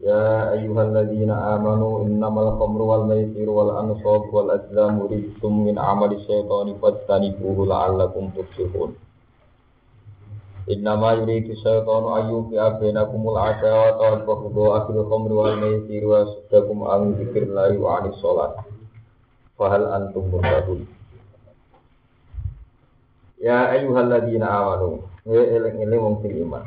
يا أيها الذين آمنوا إنما الخمر والميسر والأنصاب والأزلام رجس من عمل الشيطان فاجتنبوه لعلكم تفلحون إنما يريد الشيطان أن يوقع بينكم العداوة والبغضاء في الخمر والميسر ويصدكم عن ذكر الله وعن الصلاة فهل أنتم منتهون يا أيها الذين آمنوا يا إلي ممكن إيمان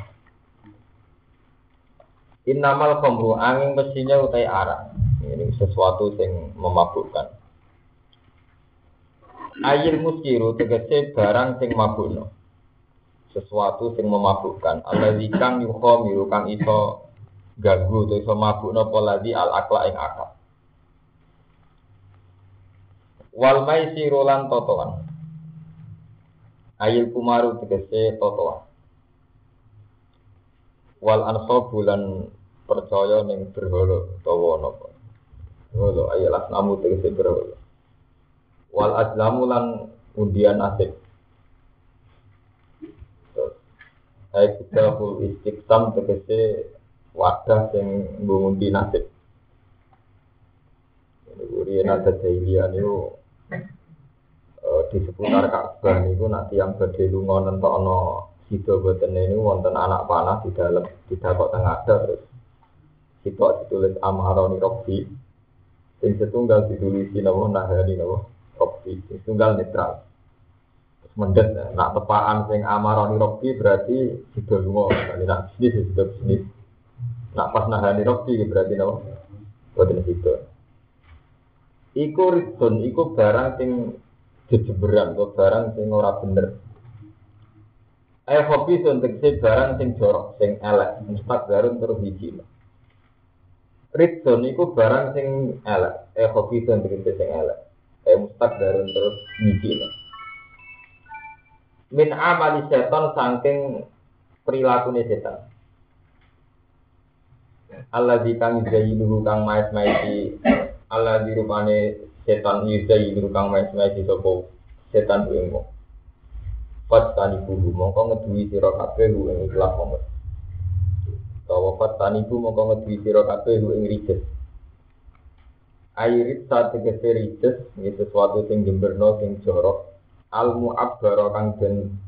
Innamal khamru angin mestinya utai arak. Ini sesuatu yang memabukkan. Ayil muskiru tegese barang sing mabukno. Sesuatu sing memabukkan. Alladzi kang yukhamiru kang iso ganggu atau iso mabukno poladi al akla ing akal. Wal maisiru lan totoan. Ayil kumaru tegese totoan. Wal ansobu lan percaya ning berhala utawa napa. Lho ayo namu tegese berhala. Wal azlamu lan undian nasib. Hai kita full istiqsam tegese wadah sing ngundi nasib. Ini buri nada jahiliyah niku di seputar Ka'bah niku nanti yang badhe lunga nentokno sida boten niku wonten anak panah di dalam tidak kok tengah terus kita ditulis amaroni robbi sing setunggal ditulis nawa nahani nawa robbi sing tunggal netral. Terus mendet nak tepaan sing amaroni robbi berarti juga lunga kali nak bisnis sudah bisnis. Nak pas nahani robbi berarti nawa. Boten situ iku ridon iku barang sing jejeberan atau barang sing ora bener. Eh hobi untuk barang sing jorok, sing elek, garun terus hiji. Ridson itu barang sing elek, eh hobi itu tegese sing elek. Eh mustak darun terus ngisi. Min amali setan saking perilakunya setan. Allah di kang dulu kang mais maisi Allah di rupane setan dulu kang mais maisi sopo setan ing Pas tani bulu mongko ngeduwi sira kabeh ing ikhlas momen utawa fataniku mongko ngedui sira kabeh ing rijes airit saat tegese rijes ini sesuatu sing jemberno sing jorok. Al mu'abbara kang den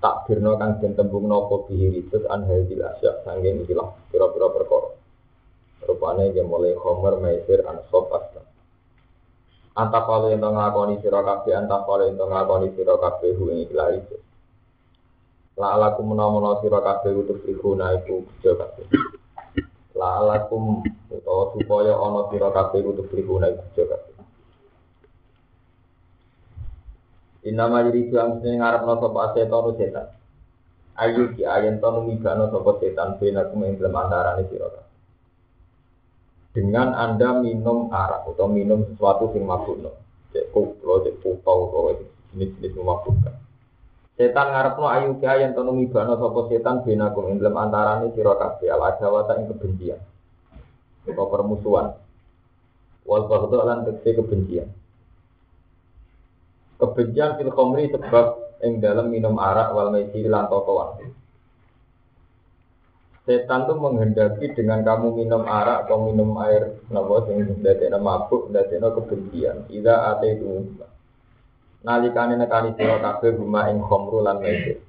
takbirno kang den tembung nopo bihi rijes an hadil asya sanging ikilah pira-pira perkara. Rupane yang mulai khomer maisir an sop asta. Antapalo yang ngakoni sira kabeh antapalo yang ngakoni sira kabeh ing ikilah rijes La alakum menawa sira kabeh utus ikhuna iku kerja kabeh. La alakum utawa supaya ana sira kabeh utus ikhuna iku kerja kabeh. Inama jadi juang sini ngarep sapa setan setan. Ayu ki ayen tonu migano sapa setan bena kum ing dalam antarane sira Dengan Anda minum arak atau minum sesuatu sing mabukno. Cek koplo, cek pupau, atau jenis-jenis memabukkan. Setan ngarepno ayu kaya yang tonu mibano sapa setan binakum ing dalam antarane sira kabeh al adawata ing kebencian. Atau permusuhan. Wal baghdha lan tekse kebencian. Kebencian fil khamri sebab ing dalam minum arak wal maisi lan totoan. Setan tuh menghendaki dengan kamu minum arak atau minum air napa sing ndadekno mabuk, ndadekno kebencian. Ida ate itu nalikane nekani sira kabeh guma ing khamru lan maisir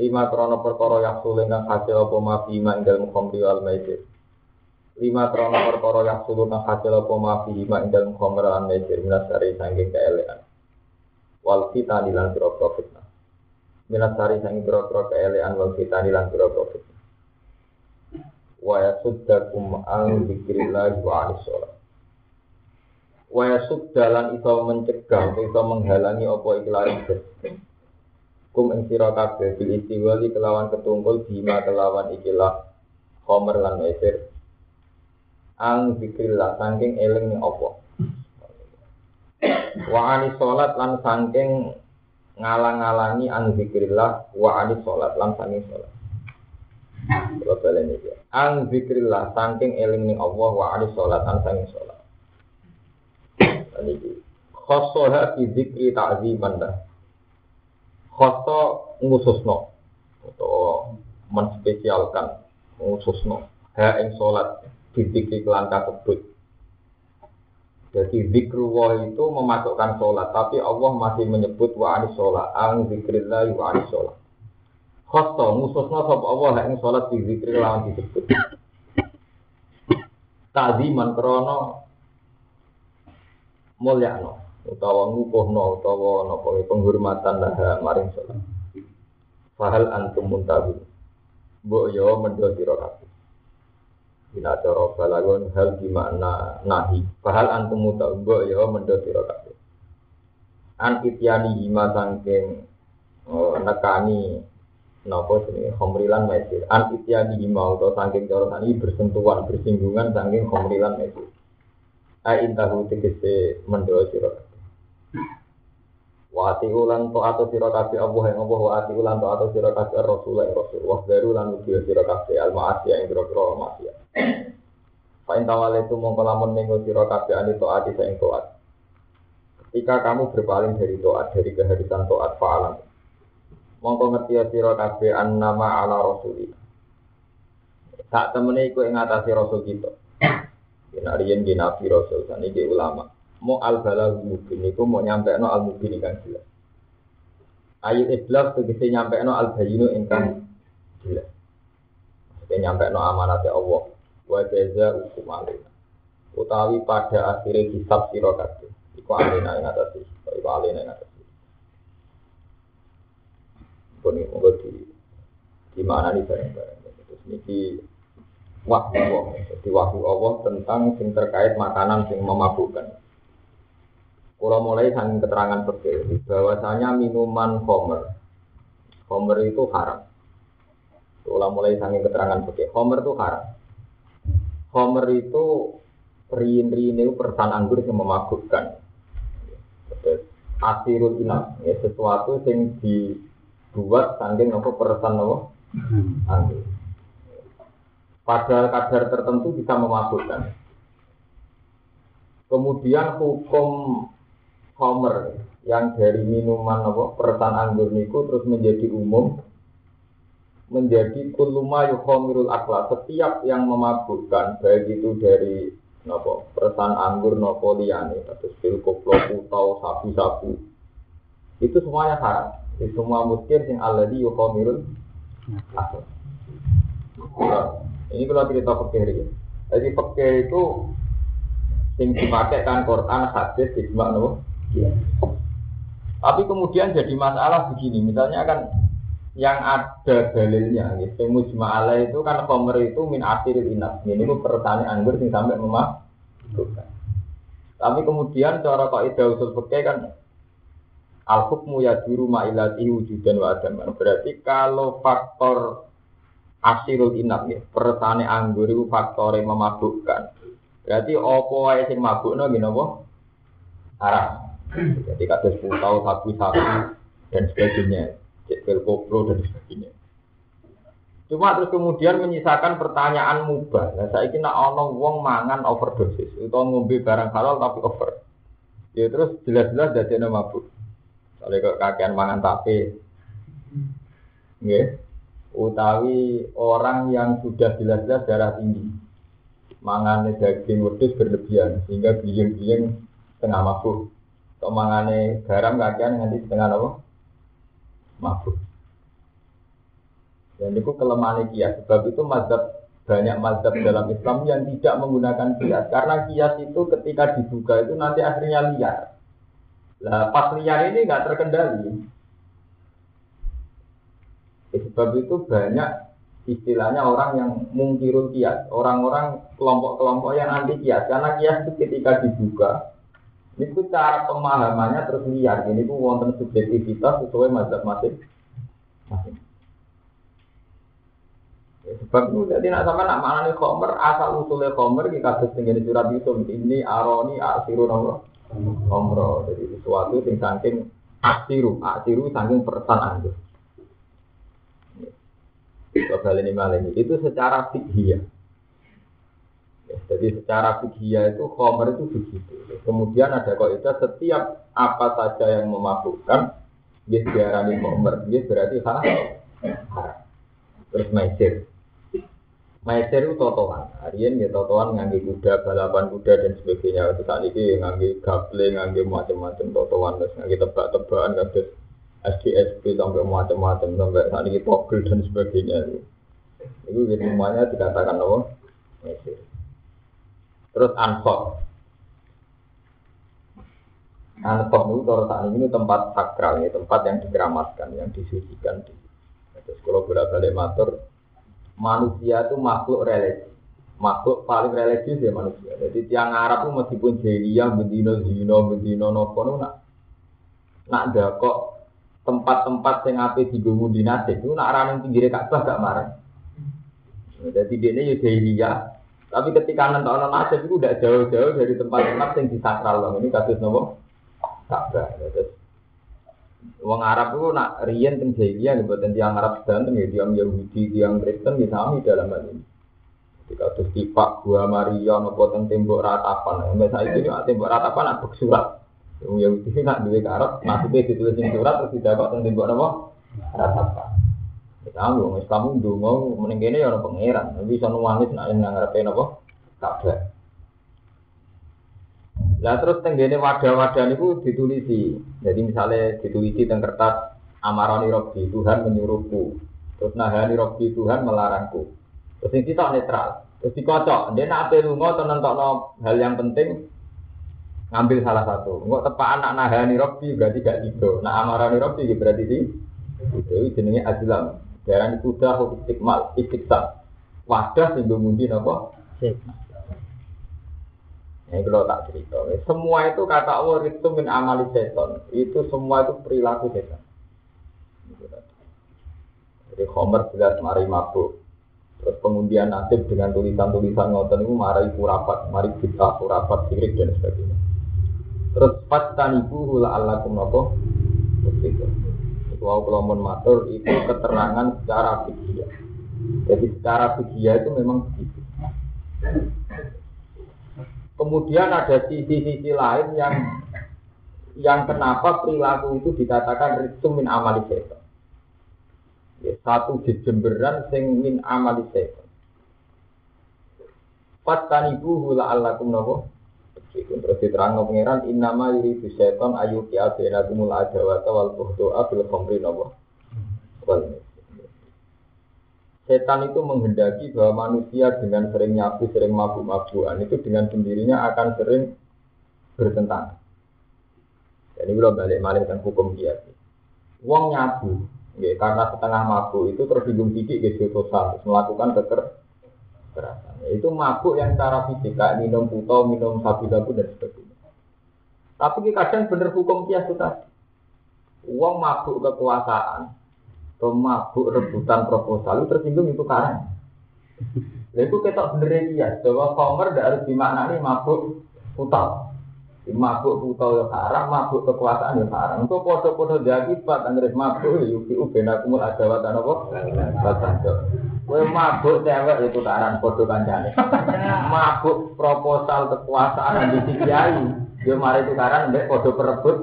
lima krono perkara yaksul kang hasil apa mafi ing dalem khamri wal maisir lima krono perkara yaksul kang hasil apa mafi ing dalem khamri lan maisir minasari sanging keelekan. Wal kita dilan pira fitnah. Minasari sanging pira-pira keelekan wal kita dilan pira-pira fitnah. Wa yasuddakum an dzikrillah wa anis Waya dalan iso mencegah iso menghalangi apa riset. Kum ing sira kabeh bil istiwali kelawan ketungkul bima kelawan ikilah khomer lan mesir. ang zikrillah saking eling ning Allah. Wa ani salat lan saking ngalang-alangi ang zikrillah wa ani salat lan saking salat. Kalau balen iki. Ang zikrillah saking eling ning Allah wa ani salat lan saking salat. Niki. Khossoha fi zikri ta'ziman dah. Khosso ngususno atau menspesialkan ngususno ha ing salat dizikri kelan kasebut. Jadi zikrullah itu memasukkan sholat, tapi Allah masih menyebut wa anis sholat, ang zikrillah wa anis sholat. Khosto, mususna sop Allah yang sholat di zikri lawan disebut. Taziman krono mulyano, utawa ngukuhno, utawa nopo penghormatan lah maring sholat. Fahal antum muntabi. Mbok yo mendo sira kabeh. Bila cara balagon hal di makna nahi. Fahal antum mutabba ya mendo sira kabeh. An ityani hima sangking oh, nekani napa jenenge khomrilan mesir. An ityani hima utawa sangking cara bersentuhan bersinggungan sangking khomrilan mesir. A intahu tegese mendo sira. Wa ati ulan to ato sira kabeh Allah yang Allah wa ulan to ato sira kabeh Rasul yang Rasul wa daru lan ugi sira kabeh al ma'asiyah ing grogro maksiat. Fa in tawale itu mongko ning sira kabeh ani to ati sing toat. Ketika kamu berpaling dari toat dari kehadisan toat fa'alam. Mongko ngerti sira kabeh annama ala rasulillah. Tak temene iku ing rasul kita. Yen ariyen di nabi rasul saniki ulama mau al balagh mubin itu mau nyampe no al mubin kan jelas. Ayat iblas tegese nyampe no al bayinu ingkang jelas. Maksudnya nyampe no amanat Allah. Wa jaza hukum alina. Utawi pada akhirnya hisab sira kabeh. Iku alina ing atas iku alina ing atas. Pun ini di di mana nih bareng-bareng. Terus niki wahyu Allah. Jadi wahyu Allah tentang sing terkait makanan sing memabukkan. Kalau mulai sang keterangan fikih bahwasanya minuman homer, homer itu haram. Kalau mulai sang keterangan fikih homer itu haram. Homer itu rin-rin itu persan anggur yang memabukkan. Asirul inap, ya, sesuatu yang dibuat saking apa persan apa anggur. Pada kadar tertentu bisa memabukkan. Kemudian hukum Homer yang dari minuman apa pertan anggur niku terus menjadi umum menjadi kuluma yukhomirul akla setiap yang memabukkan baik itu dari nopo pertan anggur nopo liane atau pil koplo putau sapu-sapu itu semuanya haram. Itu semua muskir yang aladi yukhomirul akla ini kalau cerita fakir ya jadi fakir itu yang dipakai kan Quran hadis ijma nopo Ya. Tapi kemudian jadi masalah begini, misalnya kan yang ada dalilnya, gitu. Mujma'ala itu kan komer itu min asiril inas. Ini itu pertanyaan anggur yang sampai memah. Tapi kemudian cara kok ida usul fikih kan al hukmu ya duru ma'ilati wujudan wa adaman. Berarti kalau faktor asirul inat ya, pertane anggur itu faktor yang memabukkan. Berarti opo wae sing mabukno gini apa? Haram. Jadi kasus putau, sapi-sapi dan sebagainya, cekil koplo dan sebagainya. Cuma terus kemudian menyisakan pertanyaan mubah. Nah, saya kira ono wong mangan overdosis, itu ngombe barang halal tapi over. Ya terus jelas-jelas jadi mabuk. Kok kakean mangan tape, nggih. Utawi orang yang sudah jelas-jelas darah tinggi, mangan daging wedhus berlebihan sehingga biang-biang tengah mabuk. Tomangane garam kakean nganti setengah apa? Mabuk. Dan itu kelemahan kias. Sebab itu mazhab banyak mazhab dalam Islam yang tidak menggunakan kias. Karena kias itu ketika dibuka itu nanti akhirnya liar. Lah pas liar ini nggak terkendali. Sebab itu banyak istilahnya orang yang mungkirul kias. Orang-orang kelompok-kelompok yang anti kias. Karena kias itu ketika dibuka ini tuh cara pemahamannya terus liar. Ini tuh wonten subjektivitas sesuai mazhab masing masing. Sebab itu jadi nak sama nak mana nih komer asal usulnya komer kita kasus tinggal di surat Yusuf ini aroni asiru nomor komro jadi sesuatu yang saking asiru asiru saking perasaan itu. Ini itu secara fikih Ya, jadi secara fikih itu komer itu begitu. Kemudian ada kaidah setiap apa saja yang memabukkan dia diarani komer, dia berarti haram. Terus maizir. Maizir itu totoan. Harian ya totoan nganggi kuda, balapan kuda dan sebagainya. Itu saat ini nganggi gable, nganggi macam-macam totoan, terus nganggi tebak-tebakan, terus SDSP sampai macam-macam, sampai saat ini togel dan sebagainya. Itu semuanya dikatakan apa? Terus ansor. Ansor itu kalau saat ini tempat sakral, ya, tempat yang dikeramatkan, yang disucikan. Terus kalau bolak balik matur, manusia itu makhluk religi. Makhluk paling religius ya manusia. Jadi tiang Arab itu meskipun jahiliyah, bedino zino, bedino nopo, nak nak ada kok tempat-tempat yang api di gunung dinasib itu nak raning pinggir Ka'bah gak marah. Jadi dia ini ya jahiliyah, tapi ketika orang nasib itu udah jauh-jauh dari tempat-tempat yang disakral loh. Ini kasus nopo Ka'bah. Wong Arab itu nak rian teng jahiliyah nih buatan tiang Arab sedang ya tiang Yahudi, tiang Kristen ya sami dalam hal ini. Ketika terus tipak gua Maria nopo teng tembok ratapan. Misalnya itu tembok ratapan nak surat. Yang Yahudi nak duwe ke Arab, maksudnya ditulis surat terus tidak kok teng tembok nopo ratapan. Kita wong Islam ndonga mending kene ya ana pangeran. Tapi iso nuwangis nek nang ngarepe napa? Kabeh. Lah terus tenggene wadah-wadah niku ditulisi. Jadi misalnya ditulisi teng kertas amarani robbi Tuhan menyuruhku. Terus nahani robbi Tuhan melarangku. Terus kita netral. Terus dikocok. Dia nak apa lunga nentokno hal yang penting ngambil salah satu. Enggak tepat anak nahani robbi berarti gak gitu. Nah amarani robbi berarti sih. Itu jenenge azlam. Darah kuda istikmal, istiksa. Wadah sing mundi napa? Ini kalau tak cerita. Semua itu kata Allah itu min amali seton. Itu semua itu perilaku setan. Jadi Homer jelas mari mabuk. Terus kemudian nasib dengan tulisan-tulisan ngoten itu mari purapat, mari kita purapat, sirik dan sebagainya. Terus pas tanibu hula alakum nopo. Begitu. Wow kalau matur itu keterangan secara fikih. Jadi secara fikih itu memang begitu. Kemudian ada sisi-sisi lain yang yang kenapa perilaku itu dikatakan itu min amali setan. Ya, satu jejemberan sing min amali setan. Fatanibu hula allakum nopo Iku terus diterang no pangeran innama yuri biseton ayu ki abena kumul adawata wal buhdoa bil khomri nopo. Setan itu menghendaki bahwa manusia dengan sering nyabu, sering mabuk-mabukan itu dengan sendirinya akan sering bertentangan. Jadi belum balik malah dengan hukum dia. Wong nyabu, ya, karena setengah mabuk itu tersinggung sedikit gitu sosial, melakukan keker kekerasan. Itu mabuk yang secara fisik, kayak minum puto, minum sabu-sabu dan sebagainya. Tapi kadang bener hukum kias itu tadi. Uang mabuk kekuasaan, atau rebutan proposal, itu tersinggung itu karena. Itu kita bener kias, bahwa komer tidak harus dimaknani mabuk putal. Mabuk putal ya haram, mabuk kekuasaan ya haram. Foto-foto jadi pak, anggrek mabuk, yuki ubena kumul ada watan apa? Watan Kowe mabuk cewek itu taran podo kancane. Mabuk proposal kekuasaan di kiai. Yo mari tukaran mbek podo perebut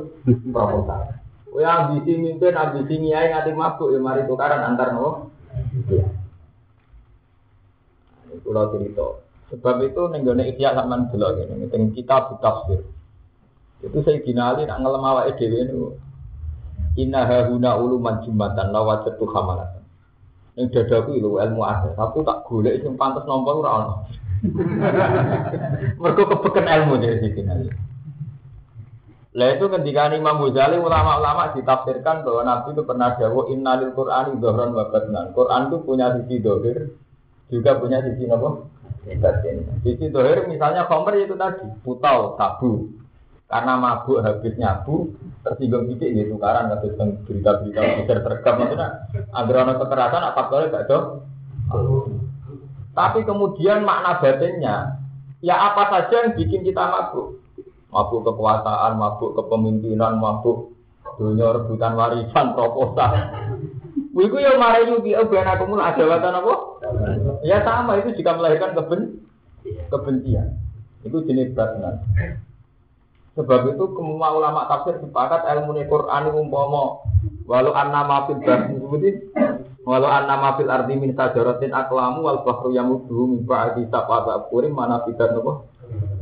proposal. Kowe ambisi mimpin, ambisi kiai ngati mabuk yo mari tukaran antar nopo? Iya. Ini pulau cerita. Sebab itu nenggone ikhya sampean delok ngene, teng kitab tafsir. Itu saya dinali nak ngelem awake dhewe niku. Inna hahuna uluman jumatan lawajatu hamalat. Yang dadaku itu ilmu ada. Aku tak golek sing pantas nampa ora ono. Mergo kebeken ilmu dari sini nanti. Lah itu ketika Imam Ghazali ulama-ulama ditafsirkan bahwa Nabi itu pernah dawuh innalil Qur'ani dhahran wa batnan. Quran itu punya sisi dohir, juga punya sisi apa? Batin. Sisi dohir misalnya khomer itu tadi, putau, tabu. Karena mabuk habis nyabu, tersinggung dikit gitu tukaran kasus berita-berita besar terekam itu nak agar kekerasan apa boleh gak dong Tapi kemudian makna batinnya, ya apa saja yang bikin kita mabuk. Mabuk kekuasaan, mabuk kepemimpinan, mabuk dunia rebutan warisan, proposal. Wiku ya marai yubi ben aku mul ada watan apa? Ya sama itu jika melahirkan keben kebencian. Itu jenis batnan. Sebab itu semua ulama tafsir sepakat ilmu Quran itu umpama walau anna ma fil bahri walau anna ma fil ardi min sajaratin aklamu wal bahru yamuduhu min ba'di sab'ati abkurim mana nopo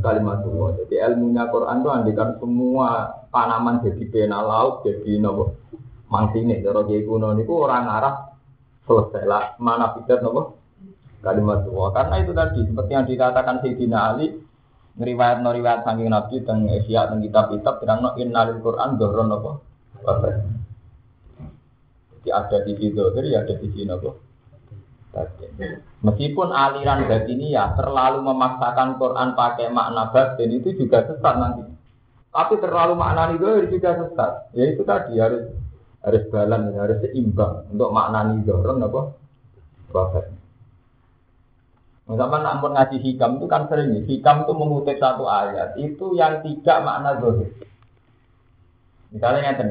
kalimat Allah. Jadi ilmunya Quran itu andikan semua tanaman jadi pena laut jadi nopo mangsine cara kiai kuno niku orang arah selesai lah mana nopo kalimat Allah. Karena itu tadi seperti yang dikatakan Sayyidina Ali ngriwayat no riwayat saking Nabi teng Asia teng kitab-kitab terang no innalil Quran doron apa? Jadi ada di situ, jadi ada di sini apa? Meskipun aliran ini ya terlalu memaksakan Quran pakai makna batin itu juga sesat nanti. Tapi terlalu makna itu juga sesat. Ya itu tadi harus harus balan, harus seimbang untuk makna doron apa? Batin. Misalkan ampun ngaji hikam itu kan sering hikam itu mengutip satu ayat itu yang tidak makna zohir. Misalnya ngeten.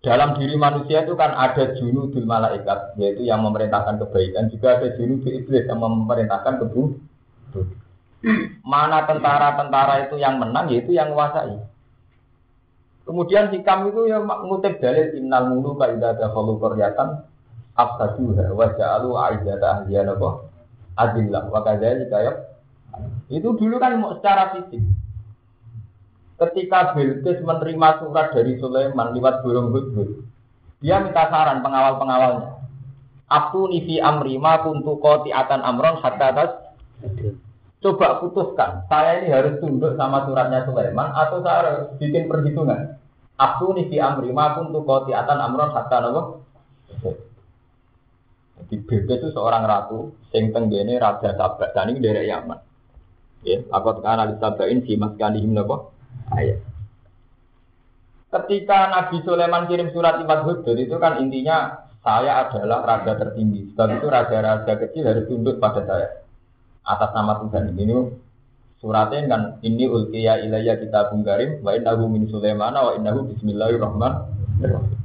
Dalam diri manusia itu kan ada junudul malaikat, yaitu yang memerintahkan kebaikan, juga ada junudul iblis yang memerintahkan keburukan. Mana tentara-tentara itu yang menang, yaitu yang menguasai. Kemudian hikam itu yang mengutip dalil innal mulu kaidah dakhalu qaryatan afsaduha wa ja'alu aizata ahliya napa? Adillah wa kadzalika ya. Itu dulu kan mau secara fisik. Ketika Bilqis menerima surat dari Sulaiman lewat burung hudhud dia minta saran pengawal-pengawalnya. Aku nifi amri ma kuntu akan amron hatta atas Coba putuskan, saya ini harus tunduk sama suratnya Sulaiman atau saya harus bikin perhitungan. Aku nifi amri ma kuntu akan amron hatta nopo. Di Bilqis itu seorang ratu, sing tenggene raja Sabak, dan ini dari Yaman. Ya, aku tekan alis Sabain si mas kalihim nopo ayat. Ketika Nabi Sulaiman kirim surat lewat Hudud itu kan intinya saya adalah raja tertinggi. Sebab itu raja-raja kecil harus tunduk pada saya. Atas nama Tuhan ini suratnya kan ini ulkiya ilayya kita bungkarim wa innahu min Sulaiman wa innahu bismillahirrahmanirrahim.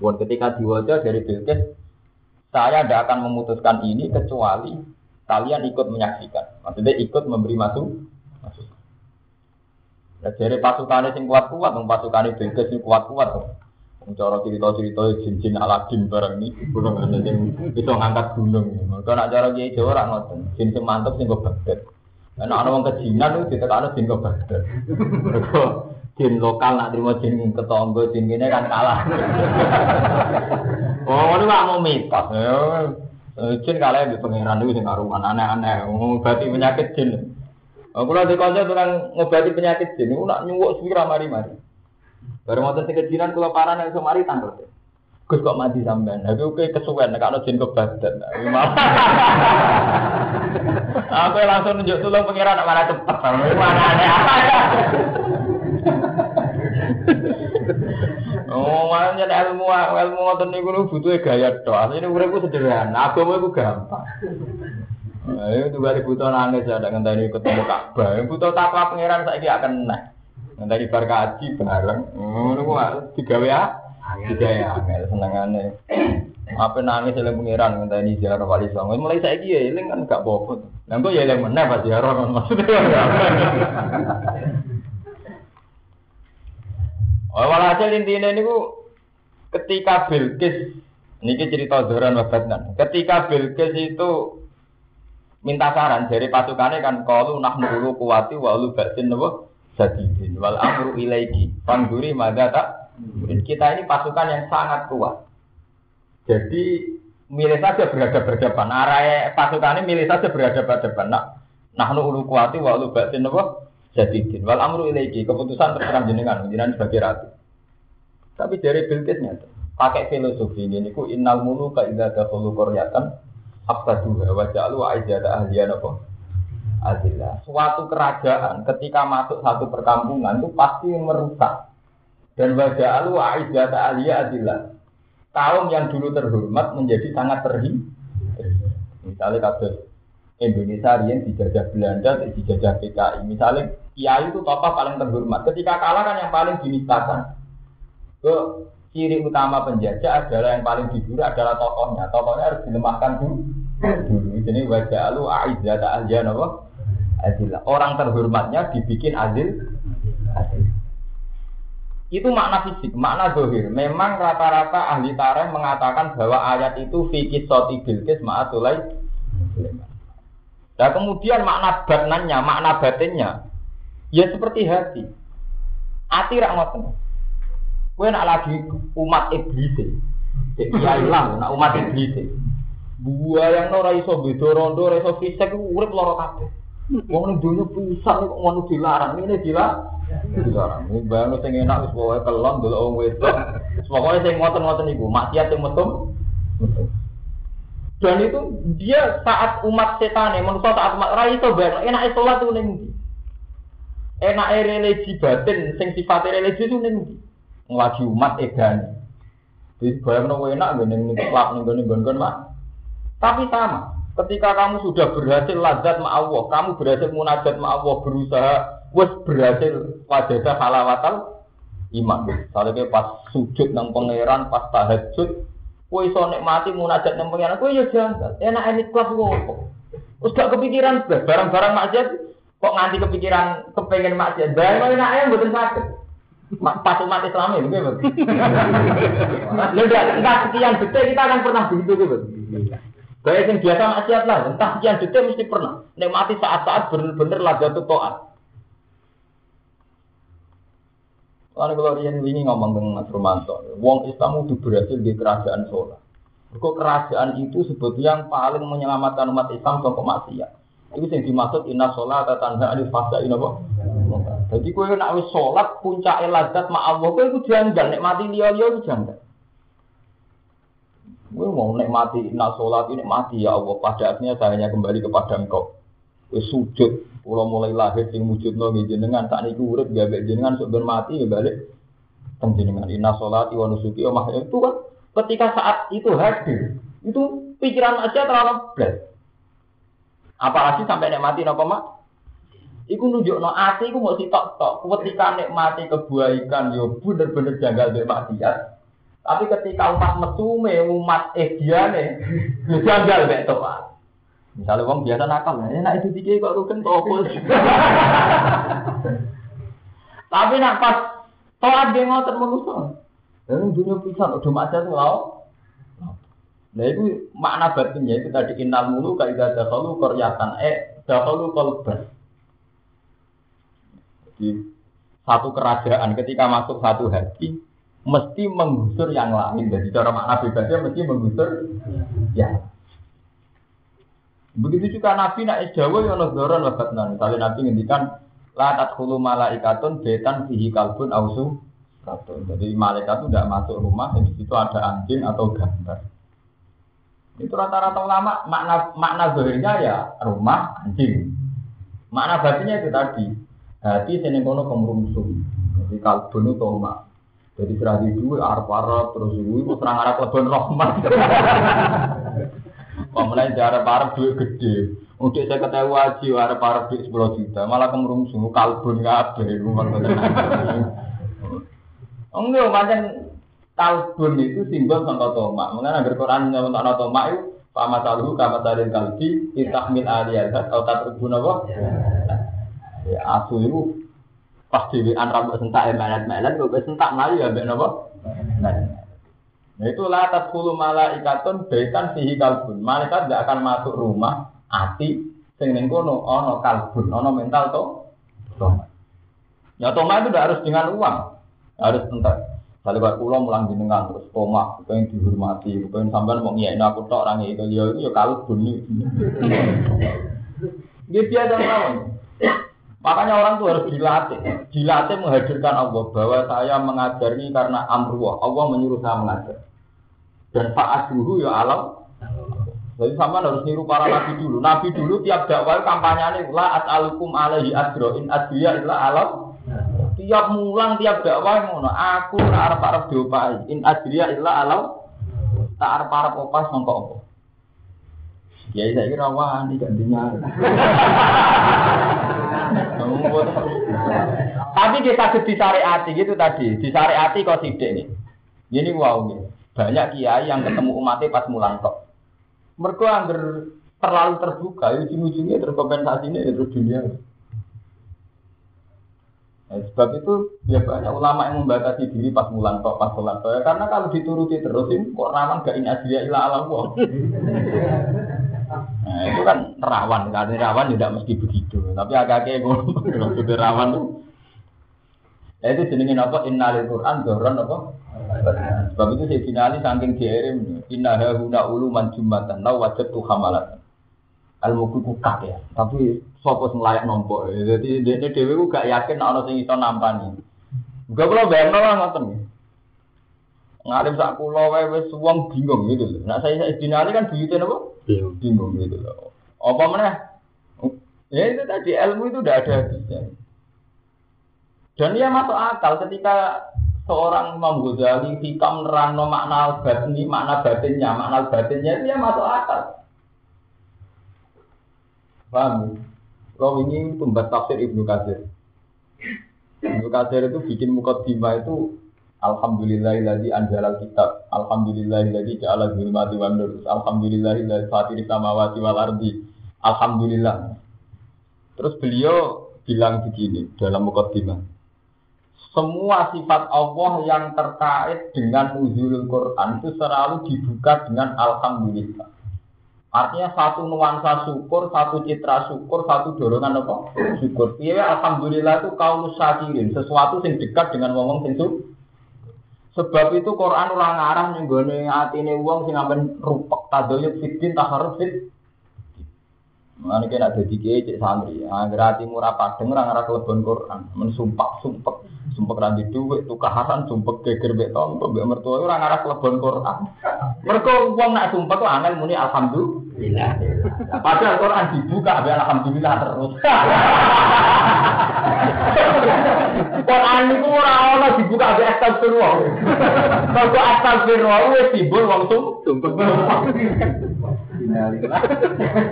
Buat ketika diwajah dari Bilqis saya tidak akan memutuskan ini kecuali kalian ikut menyaksikan. Maksudnya ikut memberi masuk. masuk. Ya, dari pasukan yang kuat-kuat, pasukan yang yang kuat-kuat. Cara cerita-cerita jin-jin Aladin bareng ini, yang bisa ngangkat gunung. Kalau nak cara dia Jawa orang ngoten, jin sing mantep sing kok Baghdad. Nah, ana wong kejinan itu ditekan jin kok. Jin lokal nak terima jin ketonggo jin ini kan kalah. oh, ini mau mitos. Jin kalah di pangeran itu sing karuan aneh-aneh. Ngobati penyakit jin. Oh, kalau di konco tukang ngobati penyakit jin, itu nak nyuwuk sepira mari-mari. Baru mau tentang kejinan kalau parah yang semari tanggal. Gus kok mati sampean. Aku oke kesuwen nek ana jin kebadan. Aku langsung nunjuk tulung pangeran mana cepet. Mana aneh apa ya? Oh, makanya ilmu ilmu ngoten niku butuh gaya tok. Asline uripku sederhana, agama iku gampang. Ayo tuh balik butuh nangis ada ngenteni ketemu Ka'bah. Butuh takwa pangeran saiki akan nah. Ngenteni bar kaji bareng. Ngono ku digawe ya. Digawe angel senengane. Apa nangis oleh pangeran ngenteni ziarah wali songo. Mulai saiki ya eling kan gak bobot. Lah kok ya eling meneh pas ziarah maksudnya. Oh, walhasil intinya ini ketika Bilqis ini cerita Zoran Wabatnan. Ketika Bilqis itu minta saran dari pasukannya kan kalau nak nulu kuwati walu batin nopo sadidin wal amru ilaiki pangguri mada tak kita ini pasukan yang sangat kuat. Jadi milih saja berhadapan-hadapan arah pasukannya milih saja berhadapan-hadapan nak nah nulu kuwati walu batin nopo Jadidin wal amru ilaiki keputusan terserah jenengan jenengan sebagai ratu. Tapi dari Bilqisnya pakai filosofi ini ku innal muluka idza dakhulu qaryatan afsaduha wa ja'alu aizata ahliya apa? Adillah. Suatu kerajaan ketika masuk satu perkampungan itu pasti merusak. Dan wajah alu aizata ahliya adillah. Kaum yang dulu terhormat menjadi sangat terhi. Misalnya kasus Indonesia yang dijajah Belanda, dijajah PKI. Misalnya Kiai itu tokoh paling terhormat. Ketika kalah kan yang paling dinistakan. Ke ciri utama penjajah adalah yang paling diburu adalah tokohnya. Tokohnya harus dilemahkan dulu. Dulu ini wajah lu aizzata ahliya apa? Azillah. Orang terhormatnya dibikin azil. Itu makna fisik, makna dohir. Memang rata-rata ahli tarikh mengatakan bahwa ayat itu fikih soti bilkis ma'atulai Nah kemudian makna batnannya, makna batinnya, ya seperti hati. Hati rak ngoten. Kowe nak lagi umat iblis. Ya ilang, nak umat iblis. Buah yang ora iso beda rondo, ora iso fisik urip lara kabeh. Wong ning donya pisan kok ngono dilarang, ini dilarang. Dilarang. Bangun sing enak wis pokoke kelon delok wong wedok. Pokoke sing ngoten-ngoten iku, maksiat sing metu. Dan itu dia saat umat setan ya, menurut saat umat rai itu bayar, enak sholat tuh ning Enak religi batin, sing sifatnya religi itu ning Ngelagi umat edan. Jadi bayang no enak gak ning klub ning gone gone mak. Tapi sama, ketika kamu sudah berhasil lazat ma Allah, kamu berhasil munajat ma Allah, berusaha wes berhasil wajah halawatal iman. Soalnya pas sujud nang pangeran, pas tahajud, Kowe iso nikmati munajat nang pengen kowe ya janggal. Enak enik kelas opo? Wis gak kepikiran barang-barang maksiat kok nganti kepikiran kepengen maksiat. Barang enak ae mboten sakit. Pas umat Islam ini begitu. Lalu entah sekian detik kita akan pernah begitu gitu. Kayak yang biasa maksiat lah, entah sekian detik mesti pernah. Nikmati saat-saat bener-bener lagatul to'at. Karena kalau Rian ini ngomong dengan Mas Romanto, Wong Islam itu berhasil di kerajaan sholat. Kok kerajaan itu sebetulnya yang paling menyelamatkan umat Islam dari maksiat. Itu yang dimaksud inna sholat atau tanda alif fasa ini apa? Jadi kue nak wis sholat puncak eladat ma Allah kue itu janggal nikmati liya liya itu janggal. Kue mau nikmati inna sholat ini mati ya Allah. Pada akhirnya saya hanya kembali kepada engkau. Kue sujud Pulau mulai lahir sing wujudno nggih jenengan tak niku urip gawe jenengan sok ben mati ya balik teng jenengan inna sholati wa nusuki wa itu kan ketika saat itu hadir itu pikiran aja terlalu blas. Apalagi sampai nek mati napa mak? Iku nunjukno ati iku mau sitok tok. Ketika nikmati kebaikan yo bener-bener janggal mbek maksiat. Tapi ketika umat mesume, umat ehdiane, janggal mbek toat. Misalnya uang biasa nakal, ya enak itu tiga kok rukun topol. Tapi nak pas toat dia ngotot manusia. Dan dunia pisan udah macam lau. Nah itu makna batinnya itu tadi inal mulu kaidah dahulu koryatan eh dahulu kolban. Jadi satu kerajaan ketika masuk satu hati mesti menggusur yang lain. Jadi cara makna bebasnya mesti menggusur ya. Begitu juga Nabi nak Jawa ya ono doron wabatnan. Misalnya Nabi ngendikan la tadkhulu malaikatun betan fihi kalbun ausu Jadi malaikat itu tidak masuk rumah di situ ada anjing atau gambar. Itu rata-rata ulama makna makna zahirnya ya rumah anjing. Makna batinnya itu tadi hati sini kono kemrungsung. Jadi kalbun itu rumah. Jadi serah di dua arab terus itu serang arab lebon rahmat. Wah mulai cara para duit gede. Untuk saya kata wajib cara para duit sepuluh juta. Malah kemurung sungu kalbun nggak ada. Rumah macam Enggak macam kalbun itu simbol tanpa tomak. Mungkin agar Quran nggak tentang tomak itu. Pama salhu kama salin kalbi Itah min aliyat Kau tak terguna apa? Ya asu itu Pas diwian rambut sentak Melet-melet Kau sentak melayu Ya bikin apa? Melet-melet itu latat kulu malaikatun baitan fihi kalbun. Malaikat tidak akan masuk rumah ati sing ning kono ana kalbun, ana mental to. Toma. Ya toma itu tidak harus dengan uang. Harus entar. Kalau buat pulau mulang jenengan terus toma, pengen dihormati, pengen sampean mau ngiyain aku tok orang itu ya itu ya kalbun ini. Dia biasa lawan. Makanya orang tuh harus dilatih, dilatih menghadirkan Allah bahwa saya mengajar ini karena amruah. Allah menyuruh saya mengajar. Dan saat dulu ya alam. Jadi sama harus niru para nabi dulu. Nabi dulu tiap dakwah kampanye ini la as'alukum alaihi adro in adriya illa alam. Tiap mulang tiap dakwah ngono. Aku arep arep diopai in adriya illa alam. Tak arep arep opas mongko apa. Kiai saya kira wani gantinya. Tapi kita disariati gitu tadi, disariati kok sidik nih. Ini wow nih. Banyak kiai yang ketemu umatnya pas mulang kok. Mereka angger terlalu terbuka, ujung-ujungnya terkompensasi ini terus dunia. Nah, sebab itu ya banyak ulama yang membatasi diri pas mulan kok pas sholat ya, karena kalau dituruti terus ini kok rawan gak ini asliya ila alam Nah itu kan rawan, karena rawan tidak mesti begitu. Tapi agak-agak kalau itu rawan tuh. Ya itu jenengin apa? Innalil Quran doron apa? Sebab itu saya finali saking diirim. Inna huna ulu manjumatan lau wajib tuh hamalat. Ilmu kuku ya. Tapi sopo sing layak nompo. Jadi dene dhewe ku gak yakin ana sing iso nampani. Gak kula bayangno lah ngoten. Ngalim sak kula wae wis wong bingung gitu lho. Nah saya saya dinali kan buyute napa? Bingung gitu loh. Apa meneh? Ya itu tadi ilmu itu udah ada habisnya. Dan dia masuk akal ketika seorang Imam Ghazali hikam nerangno makna batini, makna batinnya, makna batinnya dia masuk akal. Paham? Kalau ini pembuat tafsir Ibnu Katsir. Ibnu Katsir itu bikin mukadimah itu Alhamdulillahilladzi anzalal kitab. Alhamdulillahilladzi ja'ala zulmati wan nur. Alhamdulillahilladzi fatiri samawati wal ardi. Alhamdulillah. Terus beliau bilang begini dalam mukadimah. Semua sifat Allah yang terkait dengan uzulul Quran itu selalu dibuka dengan alhamdulillah. Artinya satu nuansa syukur, satu citra syukur, satu dorongan apa? Syukur. Iya, alhamdulillah itu kaum syakirin, sesuatu yang dekat dengan ngomong tentu. Sebab itu Quran orang arah nenggone atine wong sing amben rupak tadoyuk fitin taharuf fit. Mana kena dadi kiai cek santri, agar ati murah padeng ora ngarah kelebon Quran, men sumpah sumpah sumpah randi duit, tukaran, sumpah geger beton, mbek mertua ora ngarah kelebon Quran. Mereka uang nak sumpah tuh angel muni alhamdulillah. Padahal Quran dibuka be alhamdulillah terus. Quran itu ora ono dibuka be astagfirullah. Kalau astagfirullah wis timbul wong sumpah.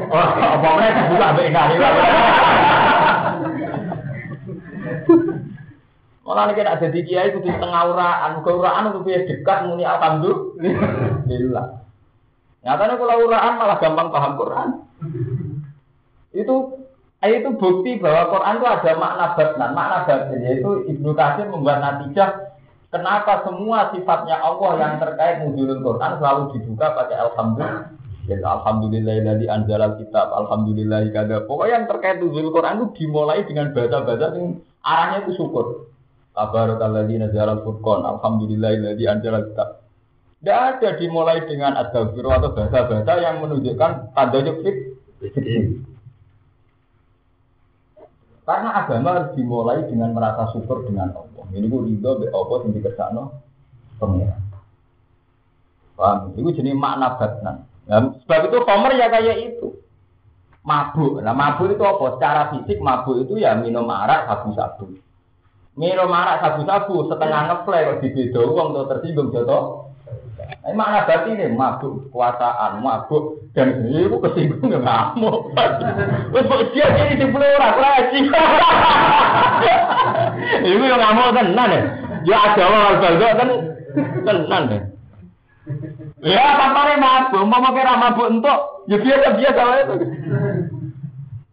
Oh, apa meneh dibuka be innalillah. Malah nek ada di kiai kudu tengah uraan, ke uraan itu biar dekat muni alhamdulillah. Nyatanya kalau uraan malah gampang paham Quran. Itu itu bukti bahwa Quran itu ada makna batnan, makna batin yaitu Ibnu Katsir membuat natijah kenapa semua sifatnya Allah yang terkait nuzulul Quran selalu dibuka pakai alhamdulillah. Ya, alhamdulillah dari anjalal kitab, alhamdulillah kada. Pokoknya yang terkait nuzulul Quran itu dimulai dengan bahasa-bahasa yang arahnya itu syukur. Tabarakalladzi nazala al-furqan. Alhamdulillahilladzi anzala kitab. Tidak ada dimulai dengan astagfirullah atau bahasa-bahasa yang menunjukkan tanda fit. Karena agama harus dimulai dengan merasa syukur dengan Allah. Ini gue ridho be Allah yang dikersakno pengiran. Paham? Itu jenis makna batnan. Nah, sebab itu Homer ya kayak itu. Mabuk. Nah mabuk itu apa? Secara fisik mabuk itu ya minum arak sabu-sabu. Miro marak sabu-sabu setengah ngeplay kok dibedo wong tuh tersinggung joto. Ini makna berarti ini mabuk kekuasaan, mabuk dan ini aku kesinggung ya ngamuk. Wes dia ini di pulau orang lagi. Ibu yang ngamuk tenan ya. Ya ada orang baldo kan tenan ya. Ya apa nih mabuk, mau kira mabuk untuk ya biasa biasa itu.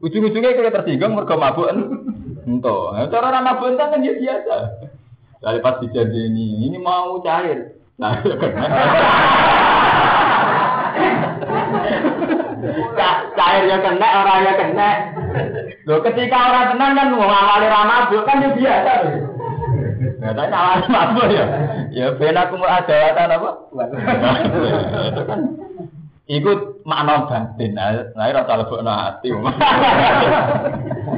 Ujung-ujungnya kita tersinggung mereka mabuk Entah, nah, cara ramah bentar kan ya biasa. Dari pas dijadi ini, ini mau cair. Nah, cair ya kena, orang ya kena. Loh, ketika orang tenang kan mau ngawali ramah kan ya biasa. Nah, tapi awal mabuk ya. Ya, benar kumul adawatan apa? Itu kan ikut makna batin. Nah, rasa lebih hati.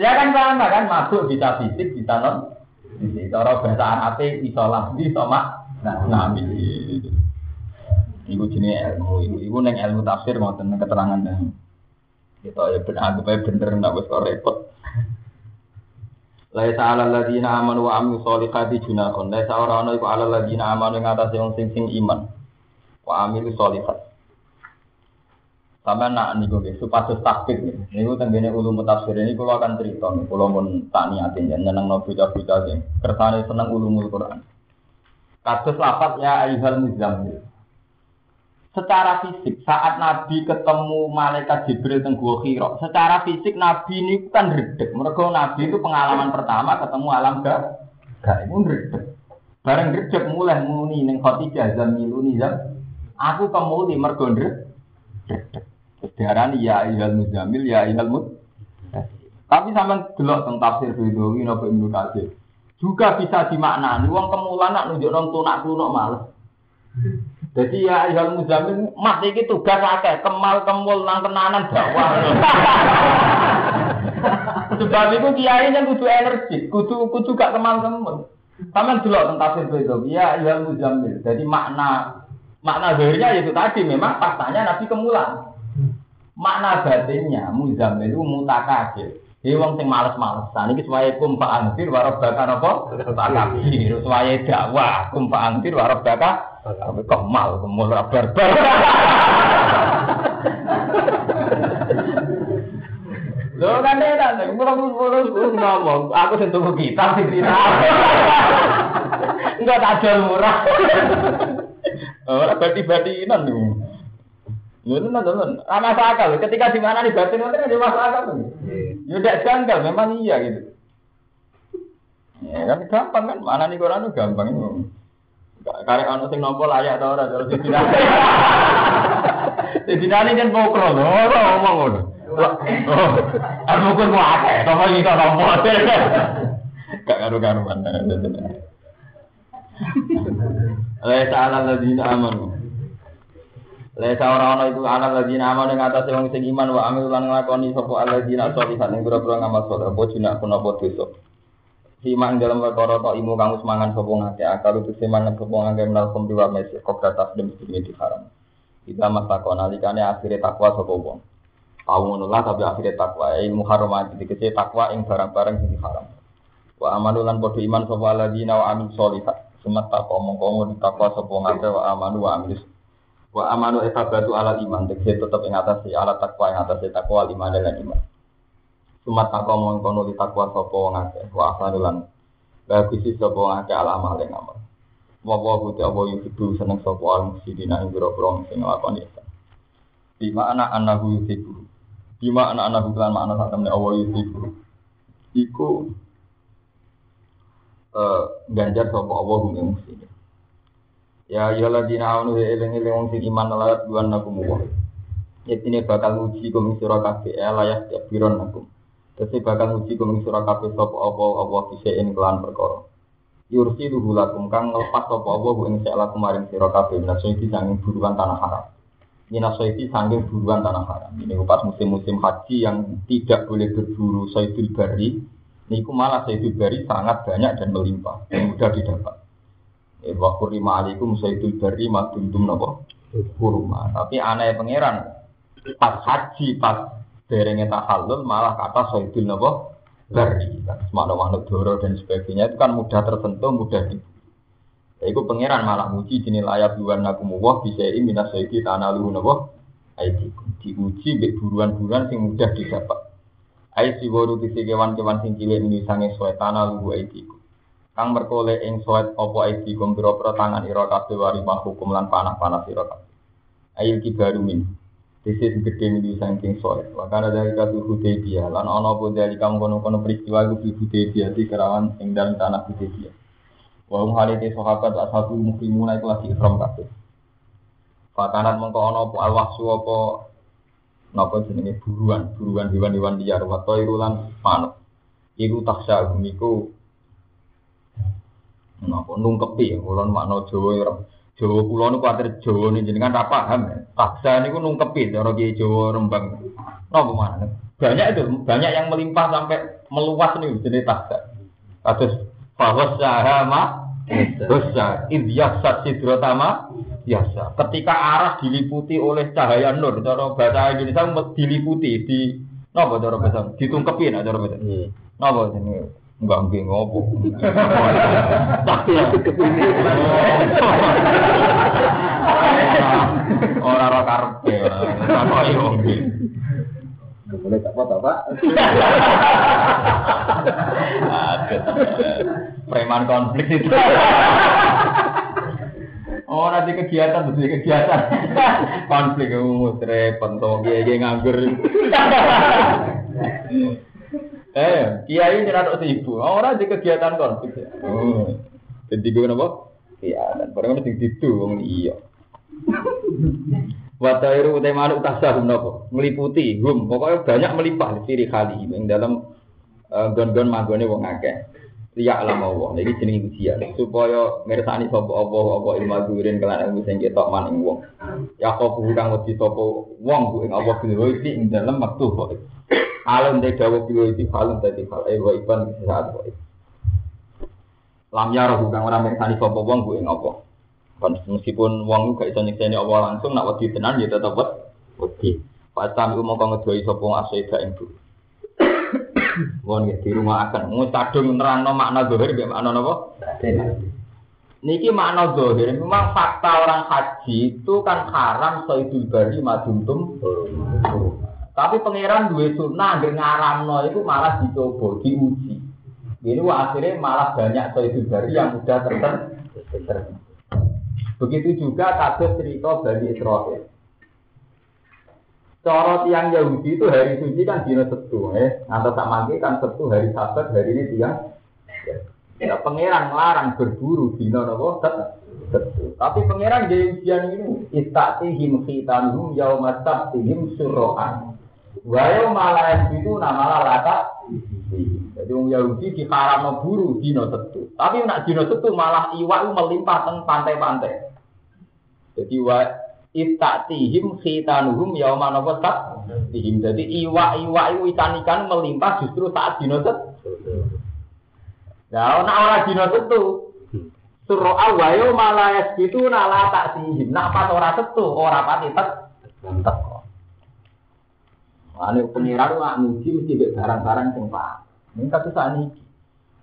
Ya kan sama kan mabuk bisa fisik bisa non fisik. Cara bahasa Arab iso lafzi iso mak nah nabi. Iku jenis ilmu, iku iku neng ilmu tafsir ngoten keterangan dan kita ya benar anggap aja bener nggak kok repot. Laisa ala ladina amanu wa amilu sholihati junahun. Laisa ora ana ala ladina amanu ing atase wong sing sing iman. Wa amilu sholihat. Sama nak niku nggih supados nggih. Niku tenggene ulum tafsir ini kula akan cerita kula pun tak niatin yen nyeneng no bocah-bocah sing kersane seneng ulumul Quran. Kados lafaz ya ayyuhal muzammil. Secara fisik saat Nabi ketemu malaikat Jibril teng Gua Hira, secara fisik Nabi ini kan redek. Mergo Nabi itu pengalaman pertama ketemu alam ga gaib redek. Bareng redek mulai muni ning Khadijah zamiluni zam. Aku kemuli mergo redek. Diarani ya ayyuhal muzamil ya ayyuhal mud. Tapi sama delok tentang tafsir Ridhowi napa Ibnu Katsir. Juga bisa dimaknani wong kemulan nak nunjuk nang tunak tunuk males. Jadi ya ayyuhal muzamil mas iki tugas akeh kemal kemul nang tenanan dakwah. Sebab itu kiai yang kudu energi, kudu kudu gak kemal kemul. Sama delok tentang tafsir Ridhowi ya ayyuhal muzamil. Jadi makna makna zahirnya itu tadi memang faktanya Nabi kemulan. Makna batinnya muzamil itu mutakabir. Ini wong sing males-malesan iki suwaye kum pak angtir warab baka napa? Takabir. Suwaye dakwah kum pak angtir warab baka tapi kemal kemul barbar. Lho kan enak, mulu-mulu ngomong, aku sing tuku kitab sing cerita. Enggak tak jual murah. Ora bati-batinan niku. Ngono nang teman. Akal. Ketika di mana batin nanti ada masuk akal. Ya tidak janggal, memang iya gitu. Ya kan gampang kan, mana nih Quran itu gampang itu. Karek ana sing nampa layak ta ora terus dinani. Dinani kan pokro ora ngomong ngono. Aku pun mau akeh, to iki kok nampa. Gak karu-karuan. Laisa ala ladina amanu. Laisa ora ana iku ala ladina amanu ing atase wong sing iman wa amil lan nglakoni sapa alladzina sholihan ing pira-pira ngamal saleh apa jinak pun apa dosa. Simak dalam perkara tok imu kang semangan sapa ngake akal itu semangan sapa ngake menal kumpi wa mesi kok dem di haram. Kita matakon alikane akhire takwa sapa wong. Tahu ngono lah tapi akhire takwa ilmu haram dikece takwa ing barang-barang sing haram. Wa amanu lan padha iman sapa alladzina wa amil sholihat. Sumat tak omong komo ditakwa sapa ngake wa amanu wa amil wa amanu etabatu ala iman tegese tetep ing atas ala takwa ing atas takwa lima dan iman. Sumat tak omong kono ditakwa sapa ngake wa asanulan bagisi sapa ngake ala amal ing amal. Wa wa buti apa yuhibu seneng sapa al musidina ing boro-boro sing nglakoni ihsan. Di mana anahu yuhibu. Di mana anahu kan makna sak temne Allah yuhibu. Iku eh ganjar sapa Allah ing. Ya ya ladina amanu ya eling eling wong sing iman lalat buan nakum wa. Yatine bakal nguji kum sira kabeh ya layak ya biron nakum. Tese bakal nguji kum sira kabeh sapa apa apa kisein kelan perkara. Yursi luhu lakum kang nglepas sapa apa ing sak lakum maring sira kabeh naso iki sanging buruan tanah haram. Mina soiti sanging buruan tanah haram. Ini pas musim-musim haji yang tidak boleh berburu soitul bari, niku malah soitul bari sangat banyak dan melimpah dan mudah didapat. Eh, wa kurima alaikum sayyidul bari maduntum napa kurma. Tapi aneh pangeran pas haji pas derenge tahallul malah kata sayyidul napa bari. Semakna makhluk doro dan sebagainya itu kan mudah tersentuh, mudah di Ya, iku pangeran malah muji dini layak buruan nakumu wah bisa ini minas sayyidi tanah luhu napa aidikum diuji mbek buruan-buruan sing mudah didapat. Ai siworu kewan-kewan sing cilik ini sange suwe tanah luhu aidikum kang merkole ing soet apa iki kum pira tangan ira kabeh wari hukum lan panah-panah sira kabeh? Ayil kibaru min. Disi sing gedhe mili saking soet wakana dari katu Hudaybiyah. Lan ana apa dari kamu kono-kono peristiwa iku di Hudaybiyah di kerawan ing dalam tanah Hudaybiyah. Wa hum halite sahabat ashabul muhrimuna iku lagi ihram kabeh. Fakanat mengko ana apa alwahsu apa napa jenenge buruan buruan hewan-hewan liar. Wa tairulan manuk iku taksa iku Napa nungkepi kula makna Jawa ya. Jawa kula niku kuwatir Jawa nih jenengan ra paham. Taksa niku nungkepi cara Kiai Jawa Rembang. Napa mana? Banyak itu, banyak yang melimpah sampai meluas nih jenis taksa. Kados bahwa sahama dosa idyasat sidrotama biasa. Ketika arah diliputi oleh cahaya nur, cara bahasa Indonesia diliputi di napa cara bahasa ditungkepi nah cara bahasa. Napa jenenge? Enggak nggih ngopo. Tapi aku kepingin. Ora ora karepe. Ora koyo wong iki. Boleh tak foto, Pak? Preman konflik itu. Oh, nanti kegiatan, nanti kegiatan. konflik umum, repot, toh, kiai nganggur. Eh, kiai ini rada. Oh, orang di kegiatan konflik. Oh, jadi gue apa? Iya, dan barang mesti itu, wong iya. Watairu utai manuk tasahum nopo meliputi hum pokoknya banyak melimpah ciri kali yang dalam uh, gon-gon magone wong akeh. Liya alam Allah. Jadi jenenge ujian supaya mirsani sapa apa apa ilmu gurin kelan ilmu sing ketok maning wong. Ya kok kang wedi sapa wong ku ing apa ing dalam waktu kok. Alam de dawa bilo iki halun dadi hal eh wa iban saat kok. Lam ya roh kang ora mirsani sapa wong ku ing apa. Kan meskipun wong gak iso nyekseni Allah langsung nak wedi tenan ya tetep wedi. Pas sami umum kang ngedoi sapa asida ing bu. Wong ya di rumah akan mau kadung nerangno makna zahir mbek makna napa? Niki makna zahir memang fakta orang haji itu kan haram soidul bari maduntum. Tapi pangeran duwe sunnah anggere ngaramno itu malah dicoba, diuji. Ini wah, akhirnya malah banyak soidul bari yang mudah tertentu. Begitu juga kasus cerita Bani Israel. Cara tiang Yahudi itu hari suci kan dino setu, eh. Atau tak mangke kan setu hari sabat, hari ini tiang. Ya, pangeran melarang berburu dino nopo setu. Tapi pangeran di ujian ini istatihim khitanhum yaumat sabtihim suro'an. Wayo malah itu nama lata. Jadi orang Yahudi diharam buru dino setu. Tapi nak dino setu malah iwak melimpah teng pantai-pantai. Jadi wa istatihim khitanuhum yauma napa tihim. Jadi iwa-iwa itu ikan-ikan melimpah justru saat dino set. Ya, nak ora dino setu. Suruh awayo malayas itu nala tak sihim. Nak pas ora setu, ora pati tet. Ane pengiran nak muji mesti barang-barang sing pak. Ini kasus ini.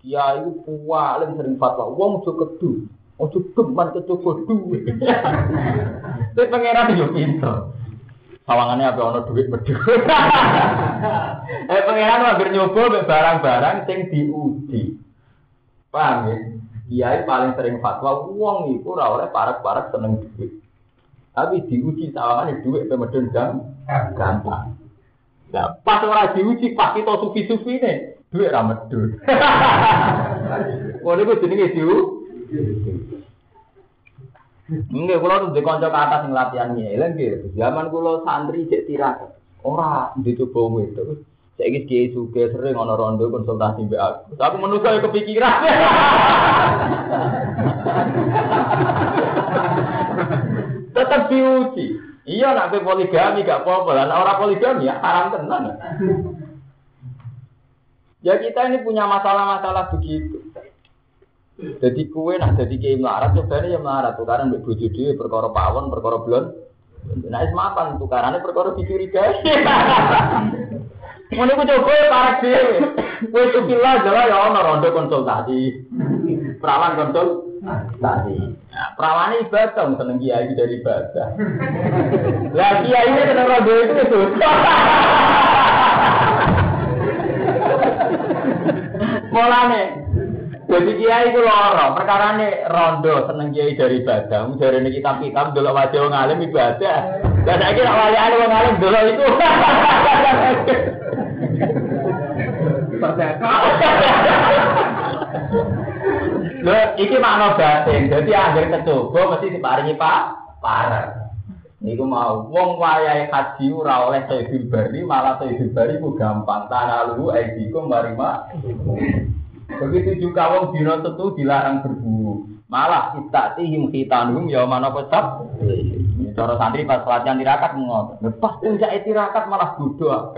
Kiai itu paling sering fatwa. Wong cukup kedu. Ojo geman kecoba duit. Tapi pangeran yo pinter. Sawangannya apa ono duit bedhe. eh pangeran hampir nyoba barang-barang sing diuji. Paham ya? Kiai paling sering fatwa wong iku ora oleh parek-parek seneng duit. Tapi diuji sawangane duit pe medun gampang. Nah, pas ora diuji pas kita sufi-sufi ne, duit ra medun. Wong iku jenenge diuji. Nggih, kula tuh dikonco ke atas latihan ngeleng nggih. Zaman kula santri cek tirakat. Ora dicoba wong itu. Saiki kiai suge sering ana rondo konsultasi mbek aku. Tapi menurut saya kepikiran. Tetap diuji. Iya nak poligami gak apa-apa. Lah ora poligami ya haram tenan. Ya kita ini punya masalah-masalah begitu. Jadi kue nak jadi kiai melarat sebenarnya ya melarat tukaran mbek bojo dhewe perkara pawon, perkara blon. Nah is mapan tukarane perkara dicurigai. Ngono ku coba para dhewe. Kowe tukilah jala ya ono rondo konsultasi. Perawan konsultasi. Nah, perawan ibadah seneng kiai dari ibadah. Lah kiai ini kena rondo itu itu. Mulane jadi kiai itu loro, perkara ini rondo seneng kiai dari ibadah, dari ini kitab kitab dulu wajah orang alim ibadah. Dan saya kira wali alim orang alim dulu itu. Loh, iki makna batin. Jadi akhir kecoba mesti diparingi pak parah. Niku mau wong wayahe haji ora oleh sayyidul bari malah sayyidul bari ku gampang tanah lu aidikum marima. Begitu juga wong dino tentu dilarang berburu. Malah istatihim khitanhum ya mana pesat. Cara santri pas latihan tirakat ngotot. Lepas puncak tirakat malah bodoh.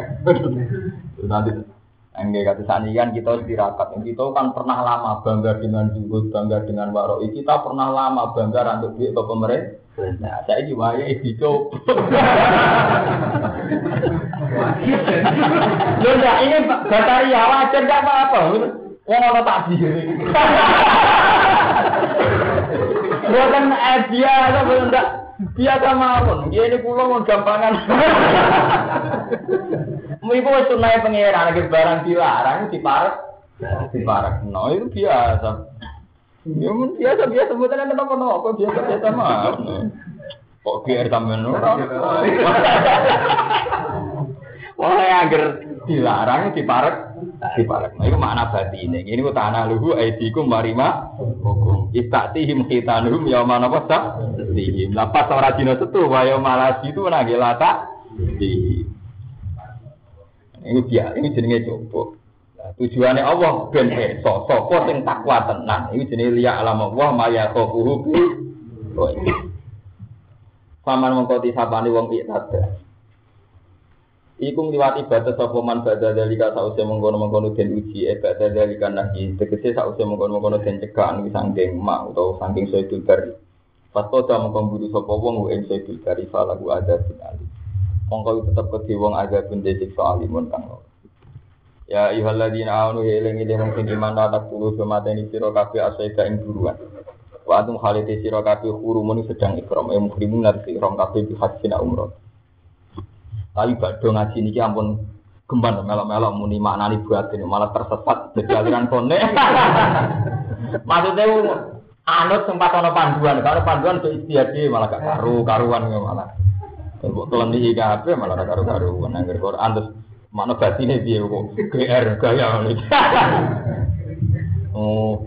Nanti Enggak kata sani kan kita tirakat. Kita kan pernah lama bangga dengan zuhud, bangga dengan waroi. Kita pernah lama bangga rantuk duit ke pemerintah. Nah, saya juga ya itu. Loh, ini bataria wajar nggak apa-apa. Wong ana takdir. Bukan dia atau ndak Biasa mawon, dia ini pulau mau gampangan. Iku wis sunah pangeran lagi barang dilarang diparek. Diparek. No itu biasa. Ya biasa biasa bukan ada apa apa biasa biasa mah. Kok GR sampean ora. Wah, agar dilarang diparek diparek. Nah, itu makna batine. Ini ku tanah luhu aidikum marima hukum. Istatihim khitanuhum yauma napa sak? Dihim. Lapas ora dina setu wa yauma itu nang lata. Dihim. Ini dia, ini jenenge coba. Tujuannya Allah ben eso, sapa sing takwa tenan. Ini jenenge liya alam Allah maya khofuhu bi. Paman mongko disapani wong ibadah. Iku ngliwati batas sapa man badha dalika sause mengkono-mengkono den uji e badha dalika nahi tegese sause mengkono-mengkono den cegah anu saking mak utawa saking sayyidul bari. Fatoda mengko mburu sapa wong ing sayyidul bari falahu ada ali. Mongko tetep kedhe wong ada pun siksa alimun kang Ya ayyuhalladzina amanu ya eling wong sing iman ta kulo semateni sira kabeh asaida ing buruan. Wa antum khalite sira kabeh hurumun sedang ikram e muhrimun nari ikram kabeh bi hajjin umrah. Tapi badhe ngaji niki ampun gemban melok-melok muni buat ini malah tersesat jadi aliran kone. Maksudnya anut sempat ono panduan, kalau panduan itu istiadat malah gak karu karuan malah. Kalau kalian di IKP malah karu karuan. Angger Quran terus makna batine piye kok GR gaya ini. Oh,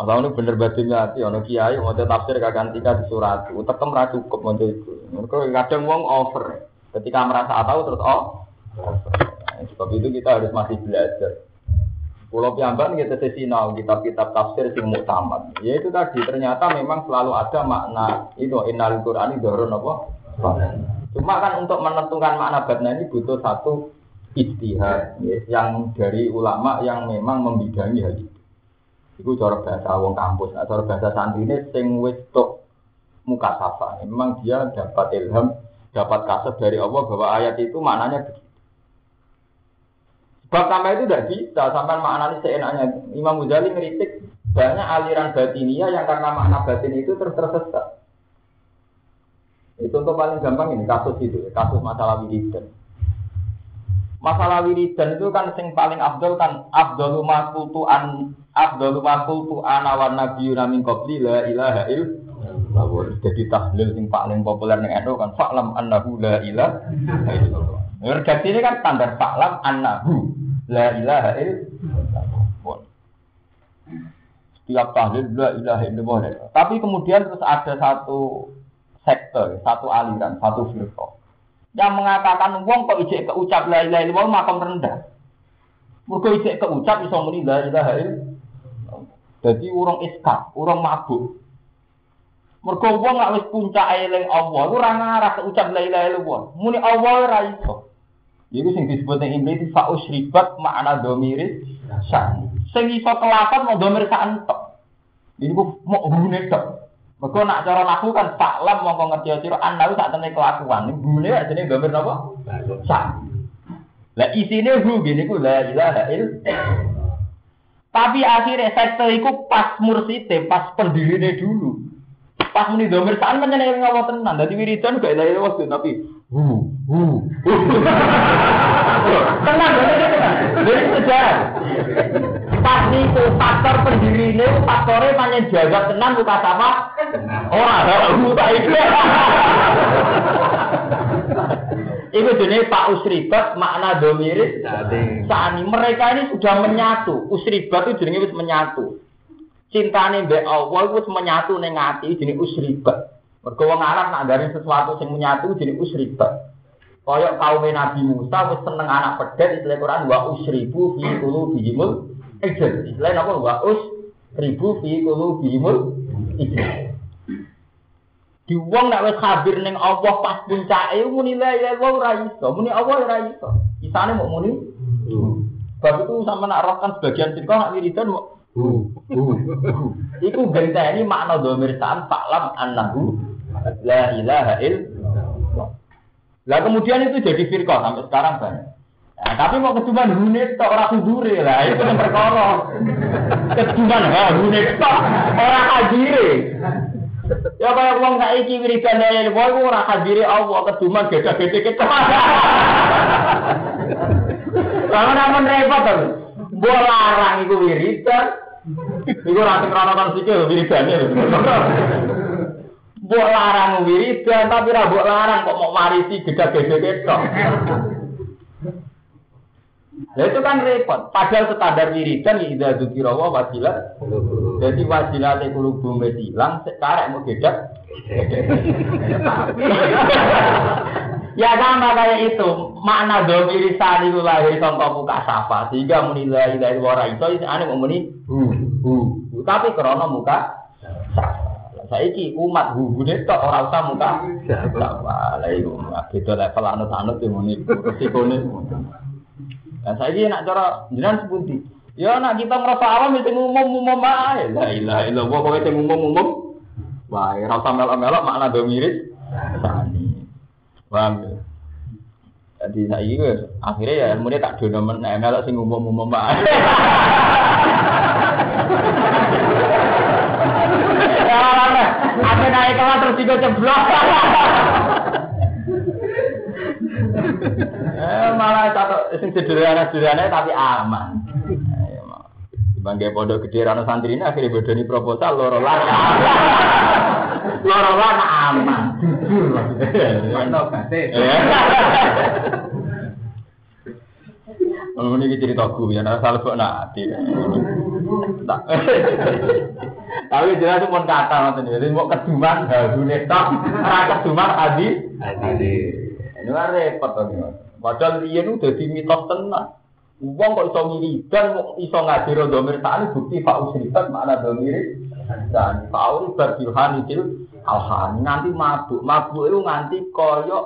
Masalah ini bener batinnya hati, ono kiai mau tafsir kagan tika di surat, utekem ra cukup mau itu. Kadang wong over. Ketika merasa tahu terus oh. Nah, sebab itu kita harus masih belajar. Pulau Piamban kita sesi now kitab-kitab tafsir sing muktamad. Ya itu tadi ternyata memang selalu ada makna itu innal Qur'ani dorong apa? Cuma kan untuk menentukan makna batna ini butuh satu istihad ya, yang dari ulama yang memang membidangi hal itu. Itu cara bahasa wong kampus, nah, bahasa santri ini sing wis muka safa. Memang dia dapat ilham dapat kaset dari Allah bahwa ayat itu maknanya begitu. Sebab sampai itu tidak bisa, sampai maknanya seenaknya. Imam Ghazali ngeritik banyak aliran batinia yang karena makna batin itu terus tersesat. Itu untuk paling gampang ini kasus itu, kasus masalah wiridan. Masalah wiridan itu kan sing paling abdul kan abdul makultu an abdul makultu ana wan nabiyuna la ilaha il Lawur jadi tahlil yang paling populer ning NU kan faklam annahu la ilaha illallah. Redaksi ini kan standar faklam annahu la ilaha illallah. Setiap tahlil la ilaha illallah. Tapi kemudian terus ada satu sektor, satu aliran, satu firqah yang mengatakan wong kok ijek keucap la ilaha illallah makam rendah. Mergo ijek keucap iso muni la ilaha illallah. Jadi urung iskak, urung mabuk. Mergo wong lak wis puncake eling Allah, ora ngarah ucap la ilaha illallah. Muni Allah ora iso. Iku sing disebut ing Iblis fa usribat makna domiri sa'an. Sing iso kelapan mau domir sa'an tok. Iku mau hubungane tok. Mergo nak cara laku kan faklam mongko ngerti sira anawi sak temene kelakuan. Hubungane ajene domir napa? Sa'an. Lah isine hu gini ku la ilaha illallah. Tapi akhirnya sekte iku pas mursite, pas pendirine dulu. Pas muni domir saan pancen yang ngawat tenan. Dadi wiridan gak ilahi waktu tapi hu hu. Tenang, tenang. Jadi sejarah. Pas itu faktor pendiri ini, faktornya pancen jaga tenan buka sama orang. Hu tak itu. Itu jenis Pak Usribat makna domiris. Saat ini mereka ini sudah menyatu. Usribat itu jenis menyatu cintane mbek Allah iku menyatu ning ati jenenge usribat. Mergo wong Arab nak sesuatu sing menyatu jenenge usribat. Kaya kaum Nabi Musa wis seneng anak pedet istilah Quran wa usribu fi qulubihimul ijl. Istilah napa wa usribu fi qulubihimul ijl. Di wong nak wis khabir ning Allah pas puncake muni la ilaha illallah ora iso, muni Allah ora iso. Isane mau muni. Bab itu sama nak rohkan sebagian sirkah nak wiridan Iku ini makna domir sa'an faklam annahu la ilaha illallah. Lah kemudian itu jadi firqah sampai sekarang banyak. Nah, tapi mau kecuman hunit tok ora kudure lah itu yang perkara. Kecuman ha hunit tok ora hadire. Ya kaya wong saiki wiridan lele boy ku ora hadiri Allah keduman beda-beda kita. Namun repot to. Mbok larang iku wiridan. Iku ora krono kan sikil wiridane. Mbok larang wiridan tapi ora mbok larang kok mau marisi beda-beda kita. Nah itu kan repot. Padahal standar wiridan ya idza dzikra wa wasilah. Jadi wasilah te kulubu hilang sekarang mau beda. ya sama kayak itu. Makna domiri sani itu lahir muka sapa. Sehingga muni la ilaha illallah itu ane mau muni hu hu. Tapi krana muka saiki umat hubune tok ora usah muka sapa. Lah iku beda level anut-anut muni resikone. Nah, saya ini nak cara jenengan sepundi. Ya nak kita merasa awam itu umum-umum ae. La ilaha illallah kok itu umum-umum. Wah, ora usah melok-melok makna do mirip. Sani. Paham ya? Jadi saya ini akhirnya ya ilmu tak dono men melok sing umum-umum ae. Ya, apa naik kelas terus juga ceblok. Eh, malah satu sing sederhana-sederhana tapi aman. Bangga pondok gede rano santri ini akhirnya bodoni proposal loro lan loro lan aman. Mantap kasih. Oh, ini cerita gue ya, salah kok nanti. Tapi jelas pun kata nanti, jadi mau keduman, harusnya tak, keduman adi, adi. Ini kan repot. Padahal dia itu jadi mitos tenang. Uang kok iso wiridan, iso ngaji domir tani bukti pak usribat mana domir dan pak berbilhan itu alhan nanti mabuk mabuk itu nganti koyok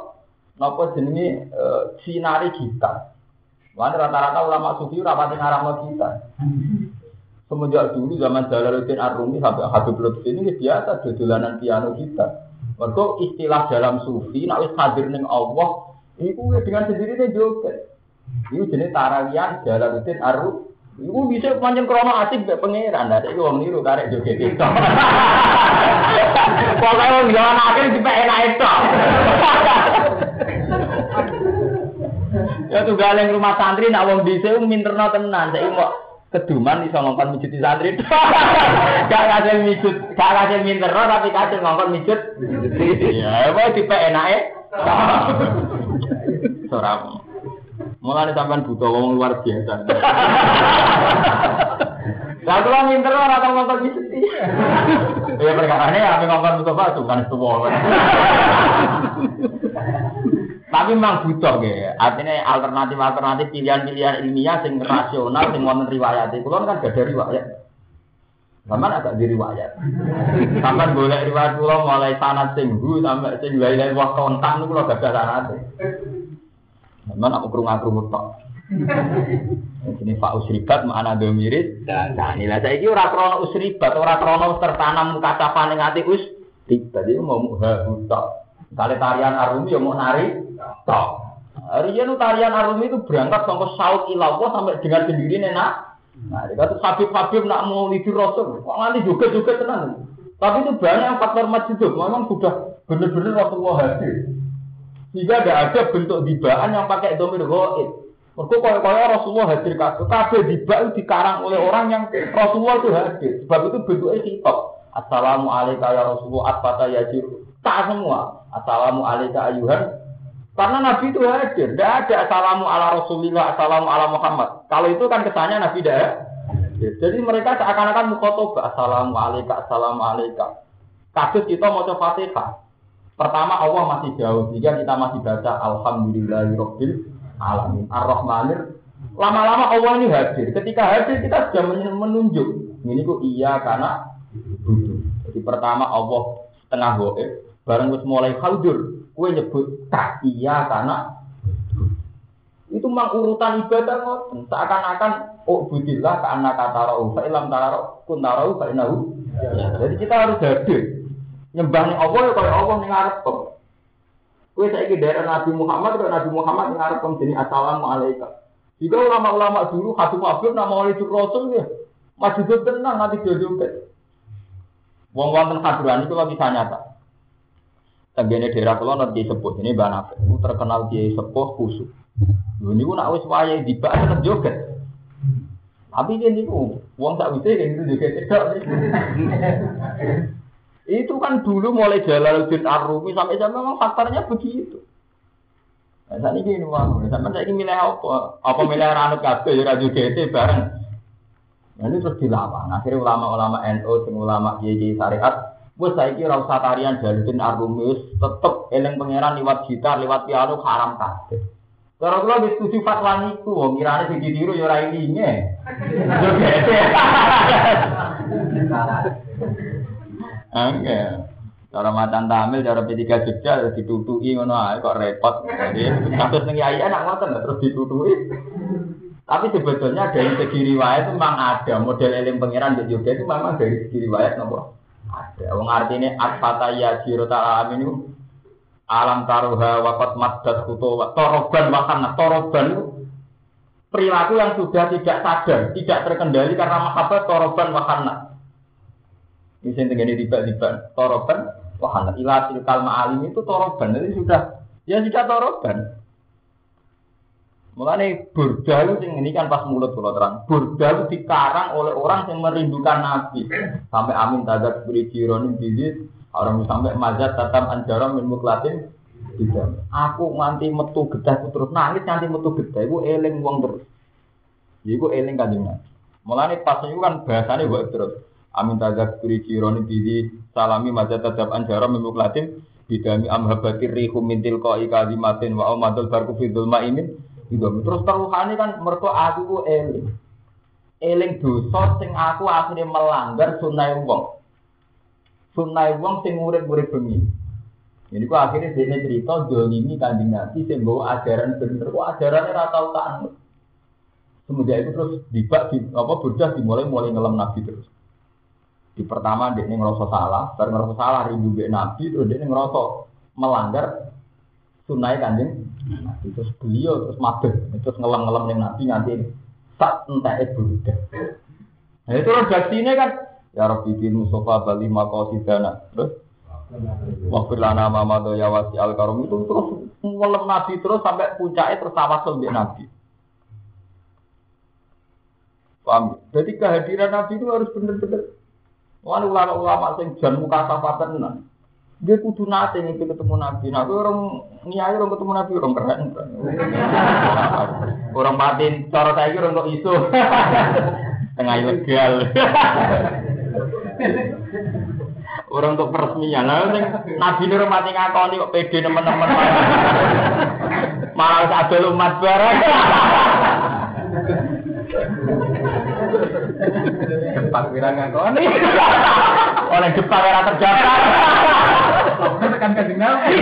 nopo jenenge sinari kita. Mana rata-rata ulama sufi rapat ngarang kita. Semenjak dulu zaman Jalaluddin Ar-Rumi sampai Habib Lutfi ini biasa dolanan piano kita. Mereka istilah dalam sufi, nak hadir neng Allah, itu dengan sendirinya joget. Itu jenis tarawian Jalaluddin Aru. Iku bisa panjang krono asik be pangeran, ada itu orang niru karek joget itu. Pokoknya orang jalan akhir di enak itu. Ya tuh galeng rumah santri nak wong dise minterno tenan, saya mau keduman iso ngongkon mijut di santri. Gak kasih mijut, gak kasih minterno tapi kasih ngongkon mijut. Ya, mau di enake. Soram. Mulane sampean butuh wong luar biasa. Lah kula minter ora tau ngomong mesti. Ya perkarane apa ngomong Mustafa bukan tuwa. Tapi memang butuh ya. Artinya alternatif-alternatif pilihan-pilihan ilmiah sing rasional sing wonten riwayat. Kulo kan gak ada riwayat. Sampai agak di riwayat. Sampai boleh riwayat kulo mulai sanat sing sampai sing lain-lain wah kontak niku kulo gak ada sanat. Sampai aku kerungu-kerungu tok. Ini Pak Usribat mana domirit. Nah, inilah saya kira orang krono Usribat, orang krono tertanam kacapan yang hati us. Tidak, dia mau muha tok. Kali tarian Arumi ya mau nari tok. Rian tarian Arumi itu berangkat sampai saut ilawah sampai dengan sendiri nenak. Nah, dia kata Habib-Habib nak mau libur Rasul, kok nanti juga juga tenang. Tapi itu banyak faktor masjid memang sudah benar-benar Rasulullah hadir. Sehingga tidak ada bentuk dibaan yang pakai domir goib. Mereka kaya kaya Rasulullah hadir kabeh. Kabeh dibak dikarang oleh orang yang Rasulullah itu hadir. Sebab itu bentuknya hitop. Assalamualaikum ya Rasulullah atfata yajir. Tak semua. Assalamu alaikum ayuhan. Karena Nabi itu hadir. Tidak ada assalamu ala Rasulillah, assalamu ala Muhammad. Kalau itu kan kesannya Nabi tidak Jadi mereka seakan-akan mukotoba. Assalamu alaikum, assalamu alaikum. Kasus kita mau coba fatihah. Pertama Allah masih jauh, jika kita masih baca Alhamdulillahirobbil alamin. Ar-Rahmanir. Lama-lama Allah ini hadir. Ketika hadir kita sudah menunjuk. Ini kok iya karena Jadi pertama Allah setengah goib, bareng wis mulai khaldur, kue nyebut tak iya karena itu memang urutan ibadah ngoten. Seakan-akan oh budillah karena kata roh fa ilam taro kun inahu jadi kita harus hadir nyembah ning Allah ya kaya Allah ning ngarep kok. Kowe saiki daerah Nabi Muhammad atau Nabi Muhammad ning ngarep kok jenenge assalamu alaikum. Jika ulama-ulama dulu Habib Habib nama oleh Rasul ya, masih tenang nanti jodoh Wong wonten Hadurani itu bisa nyata. Tenggene daerah kula nanti sepuh ini Mbak Nafis. terkenal dia sepuh kusuk. Lho niku nak wis wayahe dibak tetep joget. Tapi dia niku wong tak kayak gitu joget tidak. Itu kan dulu mulai Jalaluddin Ar-Rumi sampai sampai memang faktornya begitu. Nah, saat ini ini mau, sampai saya ini milih apa? Apa milih ranut kafe, ya radio GT bareng. Nah, ini terus dilawan. Akhirnya ulama-ulama NU, NO, ulama kiai syariat, Wes saya kira usah tarian Jalaluddin Ar-Rumi tetep eleng pangeran lewat gitar, lewat piano haram kabeh. Kalau kula wis setuju fatwa niku, wong kirane sing ditiru ya ora ilinge. Yo. Oke. Cara macan tamil, cara P3 Jogja ditutuki ngono ae kok repot. Jadi kasus ning yai enak terus ditutuki. Tapi sebetulnya dari segi riwayat memang ada model eling pangeran di Jogja itu memang dari segi riwayat nopo ada. Wong artinya asfata ya jiro ta'ala aminu alam taruha wakat maddat kuto toroban wakana toroban itu perilaku yang sudah tidak sadar, tidak terkendali karena mahabbah toroban wakana. Ini yang tinggal tiba-tiba toroban, wahana ilah silkal ma'alim itu toroban, jadi sudah ya sudah toroban. Mulane burda itu ini kan pas mulut kalau terang. Burda itu dikarang oleh orang yang merindukan Nabi. Sampai amin tadat beri jironi bidit. Orang sampai mazat tatam anjaram min muklatin. Tidak. Aku nganti metu gedah terus nangis nganti metu gedah. Iku eling wong terus. Iku eling kanjeng Nabi. Mulane pas itu kan bahasanya gue terus. Amin tajak kuri kironi bidi salami maja tadab anjara memukulatin bidami amhabati rihu mintil ko ikadimatin wa omadul barku fidul ma'imin gitu. Terus teruhane kan mertua aku ku eling. Eling dosa sing aku akhirnya melanggar sunai wong. Sunai wong sing urip-urip bengi. Jadi ku akhirnya dia cerita dolimi kanjeng Nabi sing bawa ajaran bener. Ku ajarannya rata tau tak Semenjak itu terus dibak di apa bocah dimulai mulai ngelam Nabi terus. Di pertama dia ngerasa salah, baru ngerasa salah rindu be Nabi, terus dia ngerasa melanggar sunai kanjeng Nabi. Terus beliau terus mabek, terus ngelam-ngelam dengan Nabi nanti tak entah itu budak. Nah itu redaksinya kan ya Rabbi bin Mustafa Bali Makosidana. Terus Waktu lana mama ya wasi al karom itu terus ngelam Nabi terus sampai puncaknya terus tawasul di Nabi. Paham? Jadi kehadiran Nabi itu harus benar-benar Wah, ulama-ulama sing jan muka safatan tenan. Dia kudu nate nih ketemu Nabi. Nah, orang niai orang ketemu Nabi orang keren. orang batin cara saya orang kok isu. Tengah ilegal. orang untuk peresmian. Lah sing Nabi ini orang mati ngakoni kok pede teman-teman. Malah ada umat barang. Jepang pirang ngakoni. Oleh Jepang ora terjata. Tekan kanjeng Nabi.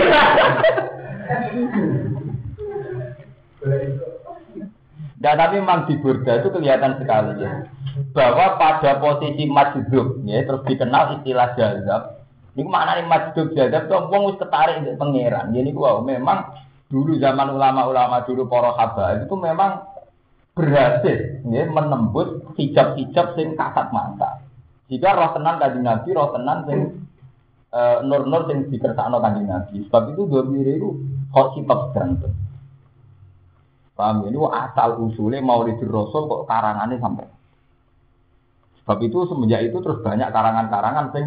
Nah, tapi memang di Burda itu kelihatan sekali ya. Bahwa pada posisi majdub, ya, terus dikenal istilah jazab. Ini mana nih majdub jazab tuh wong wis ketarik untuk pangeran. Jadi wow, memang dulu zaman ulama-ulama dulu para habaib itu memang berhasil ya, menembus hijab-hijab sing kasat mata. Jika roh tenan kanjeng Nabi, roh tenan sing uh, nur-nur sing dikersakno kanjeng Nabi. Sebab itu dua miri itu kok sifat ganteng. Paham ya? Ini asal usulnya mau di Rasul kok karangannya sampai. Sebab itu semenjak itu terus banyak karangan-karangan sing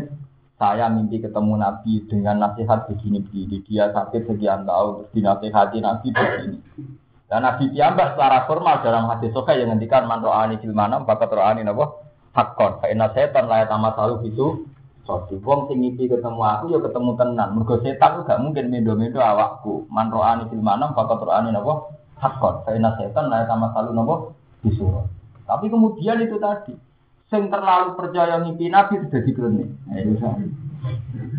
saya mimpi ketemu Nabi dengan nasihat begini-begini. Dia sakit sekian tahun, terus dinasihati Nabi begini. Dan Nabi Tiambah secara formal dalam hadis soka yang ngendikan man ro'ani fil manam bakat ro'ani napa hakon. Fa inna setan la sama selalu itu Soti wong sing ngipi ketemu aku ya ketemu tenan. Mergo setan gak mungkin mendo-mendo awakku. Man ro'ani fil manam bakat ro'ani napa hakon. Fa setan la sama selalu napa disuruh. Tapi kemudian itu tadi sing terlalu percaya mimpi Nabi sudah dikrene. Nah, itu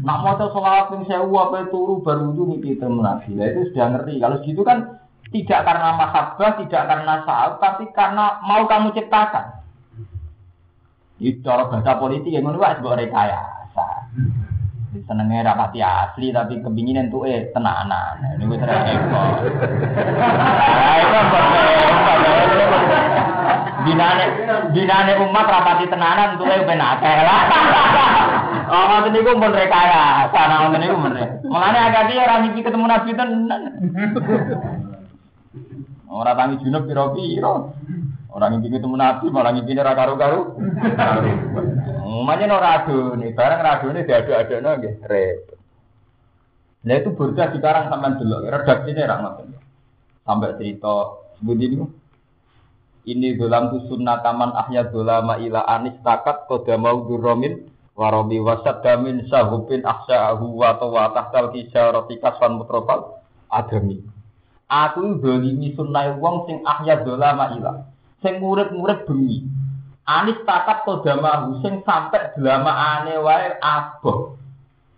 Nak mau sholat yang sewu apa turu baru itu mimpi ketemu Nabi. Nah, itu sudah ngerti. Kalau gitu kan tidak karena mahabbah, tidak karena sahab, tapi karena mau kamu ciptakan. Itu cara bahasa politik yang menurut sebuah rekayasa. Senengnya rapati asli tapi kepinginan tuh eh tenanan. Ini gue sering ekor. Binane binane umat rapati tenanan tuh eh benar lah. Oh, ngoten niku pun rekaya. Sana ngoten niku men. Mulane agak ora ngimpi ketemu Nabi tenan. Ora tangi junub pira-pira. Ora ngimpi ketemu Nabi, malah ngimpi ora karo-karo. Umumnya ora adone, barang radone diadu-adono nggih repot. Nah itu burda sekarang sampai dulu, redaksinya ra ngoten. Sampai cerita sebut ini ini dalam tu sunnataman ahya dolama ila anis takat koda mau duromin warobi wasad damin sahubin aksa'ahu wa tawa tahtal kisah kaswan mutrofal adami. Aku dolimi sunnah wong sing ahya dolama ila. Sing murid-murid bengi. Anis takat koda mau sing sampai delama ane wae aboh.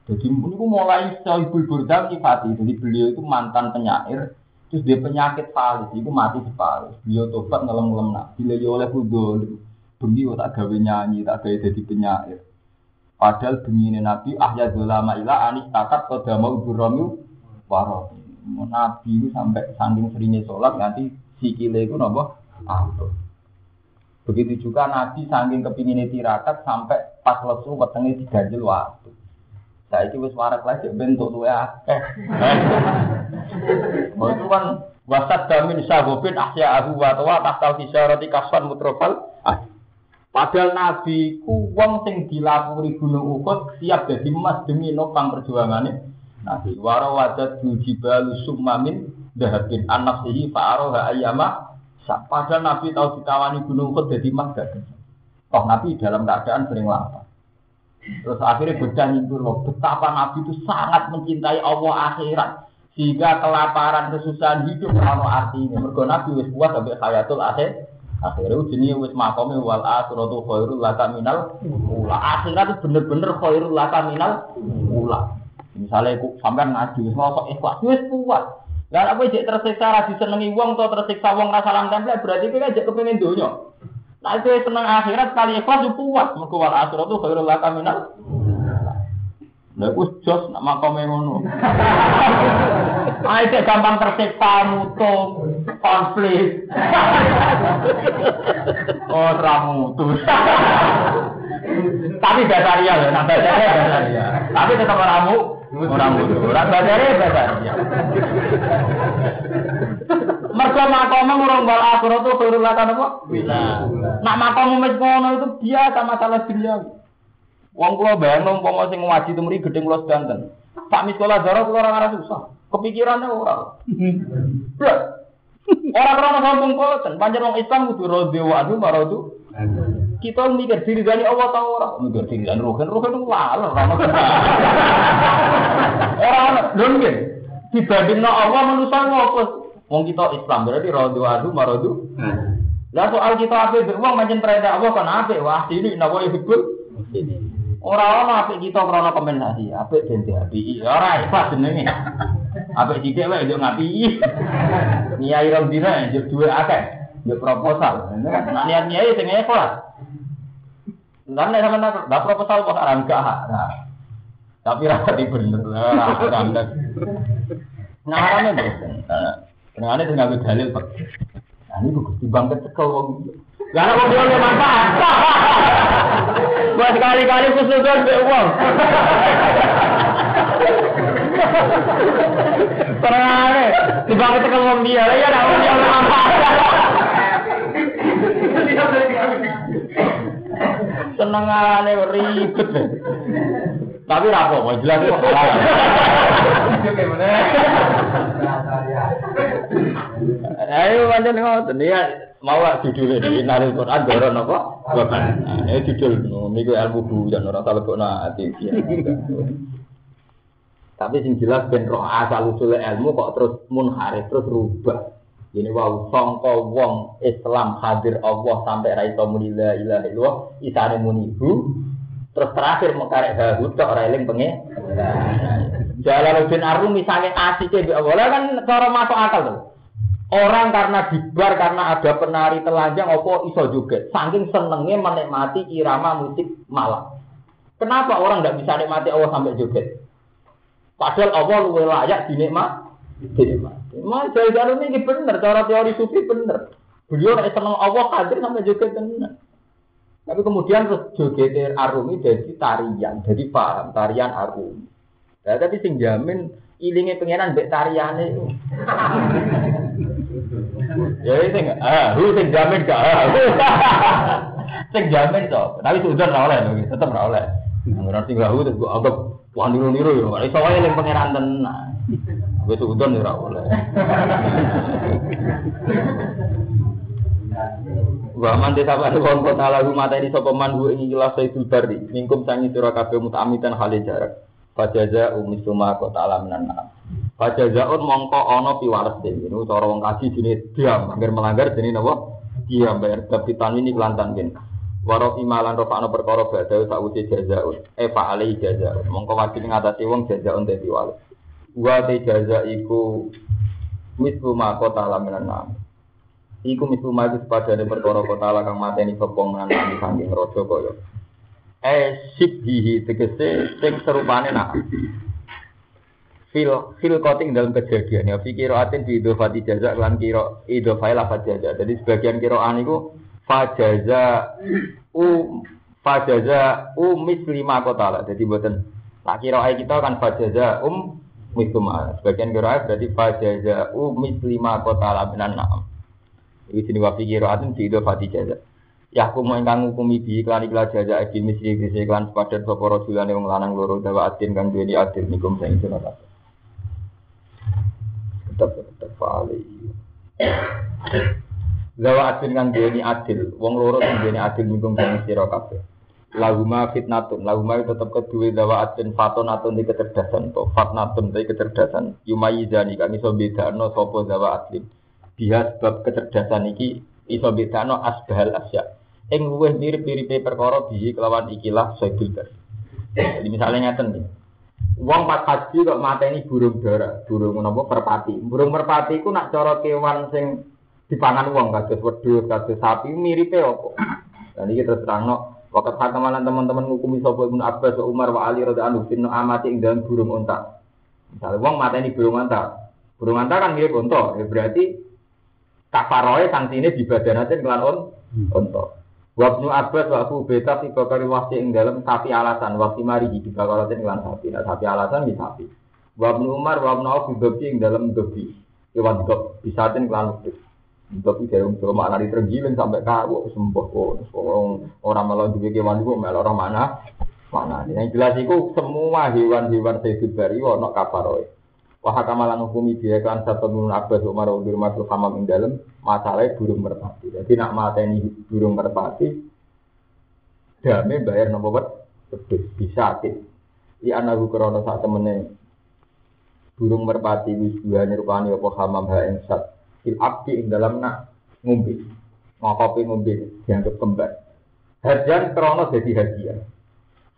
Jadi ini mulai Sohibul Burda nyifati. Jadi beliau itu mantan penyair Terus dia penyakit falis, itu mati di falis. Beliau tobat ngelem-ngelem nak. Bila ya oleh kudol, bengi tak gawe nyanyi, tak gawe jadi penyair. Padahal bengi ini Nabi, ahya dolama ila anis takat koda mau buramu waro. Nabi itu sampai sanding seringnya sholat, nanti sikile itu nopo ampuh. Begitu juga Nabi saking kepingin tirakat sampai pas lesu wetenge diganjel waktu. Saya itu wis warak lagi bentuk tuh ya. Oh itu kan wasat damin sahobin asya abu wa tawa tahtal kisarati kaswan mutrofal. Ah. Padahal Nabi ku wong sing dilapuri gunung Uhud siap jadi emas demi nopang perjuangannya. Nabi waro wadat jibal summamin dahabin anak sihi fa'aroha ayama. Padahal Nabi tahu ditawani gunung Uhud jadi emas gak Toh Nabi dalam keadaan sering lapar. Terus akhirnya beda nyintur loh, betapa Nabi itu sangat mencintai Allah akhirat. Sehingga kelaparan, kesusahan hidup kalau artinya. Mergo Nabi wis kuat sampai hayatul akhir. Akhirnya jenis wis makome wal akhiratu khairul laka minal ula. Akhirat itu bener-bener khairul laka minal ula. Misalnya aku ngaji, mau ikhlas, wis kuat. Lah aku jek tersiksa ra disenengi wong atau tersiksa wong ra salam tempel berarti kowe jek kepengin donya. Nah itu senang akhirat kali ikhlas itu. Mereka wal akhirat itu khairul laka minal. Lah iku jos nak makome ngono. Itu gampang tersiksa mutung, konflik. oh, ramutu. Tapi basaria loh, nah basaria. Tapi tetap ramu, orang mutu. Orang basaria basaria. Mergo makome ngurung bal akhirat itu khairul laka napa? Nak makom wis ngono itu biasa masalah dunia. Wong kula bayang umpama sing ngaji temri gedeng kula sedanten. Sak sekolah darah kula ora ngarep susah. Kepikirannya ora. Orang krono sombong boten, pancen wong Islam kudu rodhe wa adu maradu. Kita mikir diri dari Allah ta ora? Mikir diri dari rohen, rohen itu laler ora ono. Ora ono, lho nggih. Dibandingno Allah manusa ngopo? Wong kita Islam berarti wa adu maradu. Lah soal kita apik wong pancen perintah Allah kan apik wah ini nawa ikhul. Ora ono apik kita krana kompensasi, apik den diapiki. Ora ikhlas jenenge. Apik sithik wae yo ngapi. Niai rong dina yo duwe akeh. Yo proposal. Nek niat niai sing ikhlas. Lan nek sampeyan tak proposal kok ora enggak. Nah. Tapi ra di bener lah, ora enggak. Ngarane mboten. Kenane sing nganggo dalil Pak. Nah ini gusti bangket cekel wong. Karena wong yo manfaat. Buat sekali-kali khusus kan be uang. Terangane, dibangket cekel wong dia, ya nek wong yo manfaat. Senengane ribet. Tapi rapo, jelas kok. Ayo pancen ngoten ya mau judulnya di Inaril Quran doron apa? Bapak. Nah, ini judul niku ilmu bujan ora tak lebokno ati. Tapi sing jelas ben roh asal usul ilmu kok terus munharif terus rubah. Ini wau sangka wong Islam hadir Allah sampai ra iso muni la ilaha illallah isane muni hu terus terakhir mengkarek hahu tok ora eling penge. Jalaluddin Arumi misalnya asike mbek Allah kan cara masuk akal tuh. Orang karena dibar karena ada penari telanjang opo iso juga. Saking senengnya menikmati irama musik malam. Kenapa orang nggak bisa nikmati Allah sampai joget? Padahal Allah luwe layak dinikmat. Mas Jalal ini bener, cara teori sufi bener. Beliau nek seneng Allah hadir sampai joget bener. Tapi kemudian terus joget arumi jadi tarian, jadi paham tarian arumi. Nah, tapi sing jamin ilinge pengenan mbek tariane. ya sing ah, hu sing jamin gak ah. sing jamin to. Tapi sudah ora oleh, tetep ora oleh. Ora sing hu terus gua anggap wah niru-niru yo. Iso wae ning tenan. Wis udon ora oleh. Wa man desa wa kon kota lagu mata ini sapa man hu ing ilah sayyidul bari mingkum sangi sira kabeh mutamitan hale jarak. Fajaza umisuma kota alaminan na. Fajazaun mongko ana piwales den. Ini cara wong kaji dene diam, angger melanggar dene napa? Diam bayar kapitan ini kelantan gen. Waro imalan rofa ana perkara badhe sakwise jazaun. E fa alai jazaun. Mongko wajib ngatasi wong jazaun dadi wales. Wa te jaza iku misuma kota alaminan na. Iku mitu maju sepadane perkara kota ala kang mateni sapa menangi saking raja kaya. Eh sibhihi tegese sing serupane nak. Fil fil koting dalam kejadian ya fikir atin di idofati jaza lan kira idofai lafat jaza. Jadi sebagian kiraan iku fajaza u fajaza u mislima kota lah. Jadi buatan tak kira kita kan fajaza um mislima. Sebagian kira berarti u mislima kota lah benar na'am. Iki sini wa fikir atin di idofati jaza. Ya aku mau ingkang hukumi bi iklan iklan jaza adil misri kese iklan sepadan sapa rajulane wong lanang loro dawa adil kang duweni adil nikum sing sira kabeh. Tetep tetep fali. Dawa adil kang duweni adil, wong loro sing duweni adil nikum sira kabeh. Lahuma fitnatun, lahuma itu tetap kedua dawa adil fatonatun di kecerdasan to, fatnatun di kecerdasan. Yumayizani kang iso bedakno sapa dawa adil. Dia sebab kecerdasan iki iso bedakno asbahal asya. Ing luwih mirip-miripe perkara bihi kelawan ikilah saibul bar. Jadi misalnya ngeten nih. Wong pas haji kok mateni burung dara, burung napa merpati. Burung merpati iku nak cara kewan sing dipangan wong kados wedhus, kados sapi miripe apa? Dan iki terus terangno Wakat hakamalan teman-teman ngukumi sapa Ibnu Abbas wa Umar wa Ali radhiyallahu anhu fitna amati ing dalam burung unta. Misalnya wong mateni burung unta. Burung unta kan mirip unta, ya berarti kafaroe sanksine dibadanatin kelan on unta. Wabnu Abbas wa Abu Beta fi bakari wasi ing dalam sapi alasan waktu mari di bakaratin kelan sapi. Nah, sapi alasan di sapi. Wabnu Umar wa Abnu Auf dobi ing dalam dobi. Kewan dok bisatin kelan wedhus. Tapi dari untuk makna di tergiling sampai kawu sembuh kok orang malah juga kewan itu malah orang mana mana. Yang jelas itu semua hewan-hewan sehidup dari wono kafaroy. Wah kamalan hukumi dia kan satu minun abbas umar udir masuk hamam ing dalam masalahnya burung merpati. Jadi nak ini burung merpati, dame bayar nopo bet bisa tit. Di anak krono saat temennya burung merpati wis dua nyerupani apa hamam ha fil abdi ing dalam nak ngombe. Ngopi ngombe dianggap kembar. Harjan krono jadi hadiah.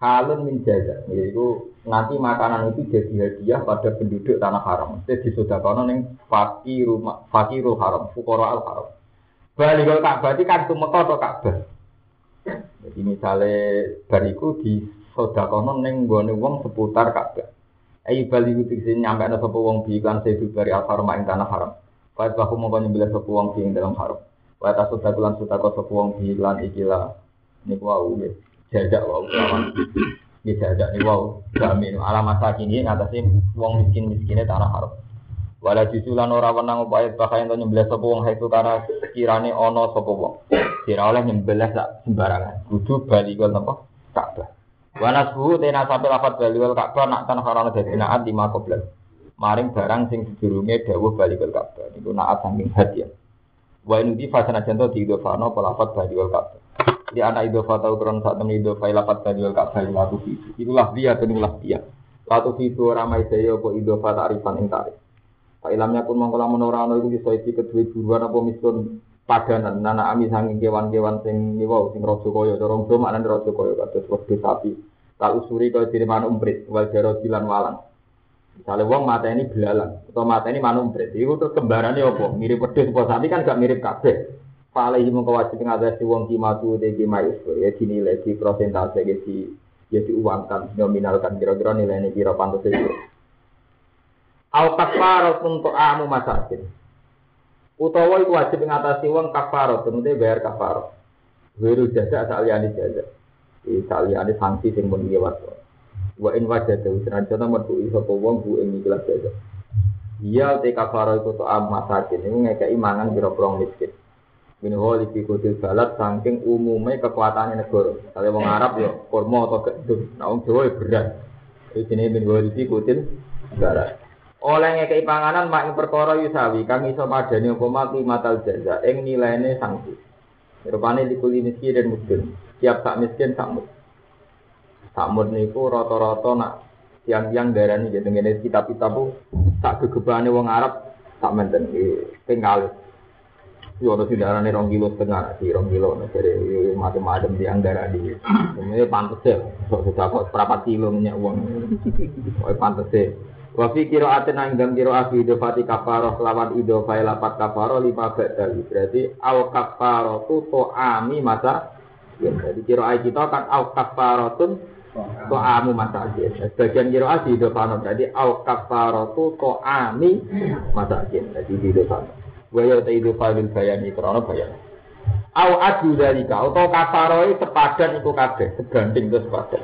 Halun min jaza, yaitu nanti makanan itu jadi hadiah pada penduduk tanah haram. Jadi disodakono ning fakir fakirul haram, fukara al haram. Balikul Ka'bah itu kan tumeka atau Ka'bah. Jadi misalnya bariku di sodakono ning gone wong seputar Ka'bah. Ayo baliku tegese nyampe ana sapa wong bi iklan sedu bari al haram tanah haram. Wa bahu mongko nyembelih sapa wong dalam haram. Wa ta sodakulan sodako sapa wong bi iklan ikilah niku wau nggih. Jajak wau lawan. Nggih jajak niku wau. Jamin alamat sakini ngatasi wong miskin-miskine tanah haram. Wala jusulan ora wenang upaya bakayan to nyembelih sapa wong haitu karena kirane sapa wong. Kira oleh nyembelih sak sembarangan. Kudu balikul napa? Ka'bah. Wa nasbu tena sampe lafat balikul Ka'bah nak tanah haram dadi naat di makoblan. Maring barang sing sedurunge dawuh balikul Ka'bah. Niku naat saking hadiah. Wa ini di fasana contoh di idofano pelafat balikul Ka'bah. Di anak idofa tau kron saat temen idofa lafat balikul Ka'bah latu fi. Itulah dia tenulah dia. Latu fi tu ramai saya apa idofa ta'rifan ing ta'rif. Pak ilamnya pun mengkola menorano itu bisa isi kedua buruan apa misun padanan nana ami sanging kewan-kewan sing niwa sing rojo koyo dorong do maknane rojo koyo kados wedhus sapi tak usuri kaya diriman umprit wal jaro dilan walang misalnya wong mata ini belalang atau mata ini manu umprit itu terus kembarannya apa mirip wedhus apa sapi kan gak mirip kabeh Palehi mengko wajib ngatasi wong kimatu te kimai ya dinilai di prosentase di ya diuangkan nominalkan kira-kira nilainya kira pantas itu Al kafarat untuk amu masakin. Utawa itu wajib ngatasi wong kafarat, tentunya bayar kafarat. Wiru jaza saliyane jaza. Iki saliyane sanksi sing mun liwat. Wa in wajada senajan metu sapa wong bu ing ikhlas jaza. Iya te kafaro iku to am masakin iku ngekeki mangan pira-pira miskin. Min holi fi kutil balat saking umume kekuatane negara. Kale wong Arab ya kurma atau gedung, nah wong Jawa ya beras. Iki jenenge min holi fi kutil balat. Oleh ngekei panganan mak perkara yusawi kang iso madani apa mati matal jaza ing nilaine sanksi. Rupane dikuli miskin dan miskin. Tiap sak miskin sak mut. Sak mut niku rata-rata nak tiang-tiang darani gitu ngene kitab-kitab bu sak gegebane wong Arab sak menten tinggal. Yo ono sing darane 2 kilo setengah, si 2 kilo dari macam-macam tiang darani. Ini pantes ya, sok kok berapa kilo minyak uang. Oh pantes ya. Wa fi qira'atin dalam qira'ah fi idofati kafaroh lawan idofai lapat kafaroh lima badal. Berarti al kafaroh tu to'ami masa ya, Jadi qira'ah kita kan al kafaroh tun to'amu masa Sebagian qira'ah di idofano. Jadi al kafaroh tu to'ami masa Jadi di idofano. Wa ya ta idofalil bayani krono bayan. Au adu dari kau, atau kafaroi sepadan iku kabeh, sebanding itu sepadan.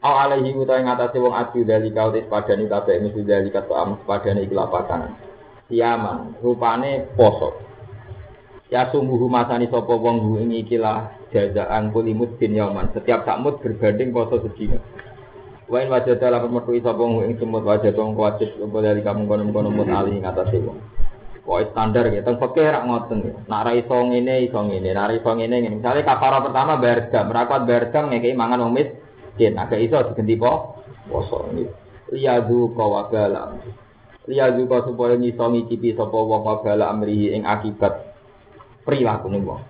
Au alaihi utawa ing atase wong adu dari kau tis padani kabeh mesti dari kata am padane iki lapakan. Siaman rupane poso. Ya sungguh masani sapa wong hu ing iki lah jazaan kulimut bin yauman. Setiap sakmut berbanding poso sedina. Wain wajah dalam metu sapa wong ing semut wajah tong wajib apa dari kamu kono-kono mut ali ing atase wong. Pokoknya standar gitu, teng fakir rak ngoten gitu. Nak ra iso ngene iso ngene, nak ra iso ngene ngene. Misale kafara pertama bayar dam, rapat bayar dam ngekeki mangan wong miskin, agak iso diganti po poso gitu. Liyadu kawabala. Liyadu ka supaya ngiso ngicipi sapa wong wabala amrihi ing akibat perilaku ning wong.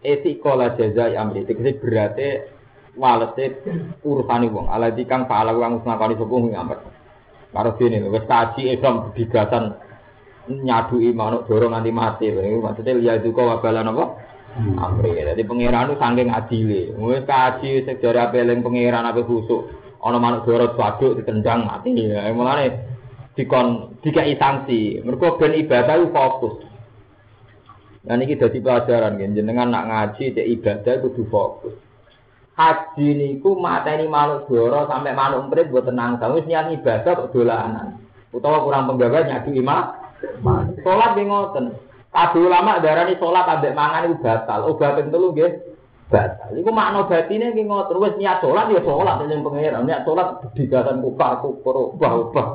Etikola jazai amri, tegese berarti walete urusane wong. Ala dikang pahala kang ngakoni sapa wong amat. Karo dene wis kaji Islam bigasan nyadui manuk dorong nganti mati. Maksudnya lihat juga wabalan apa? Amri. Jadi pangeran itu saking adile. Wis kaji sejarah peleng pangeran apa khusuk. Ana manuk dorong waduk ditendang mati. Ya mulane dikon dikai sanksi. Mergo ben ibadah itu fokus. Nah ini dadi pelajaran kan jenengan nak ngaji cek ibadah kudu fokus. Haji niku mateni manuk doro sampai manuk emprit buat tenang. Wis niat ibadah kok dolanan. Utawa kurang penggawe nyadu imam Sholat di ngoten. Kabeh ulama darani sholat ambek mangan itu batal. Obat telu nggih batal. Iku makna batine ki ngoten. Wis niat sholat ya sholat ning pangeran. Niat sholat digasan kufar kufur ubah-ubah.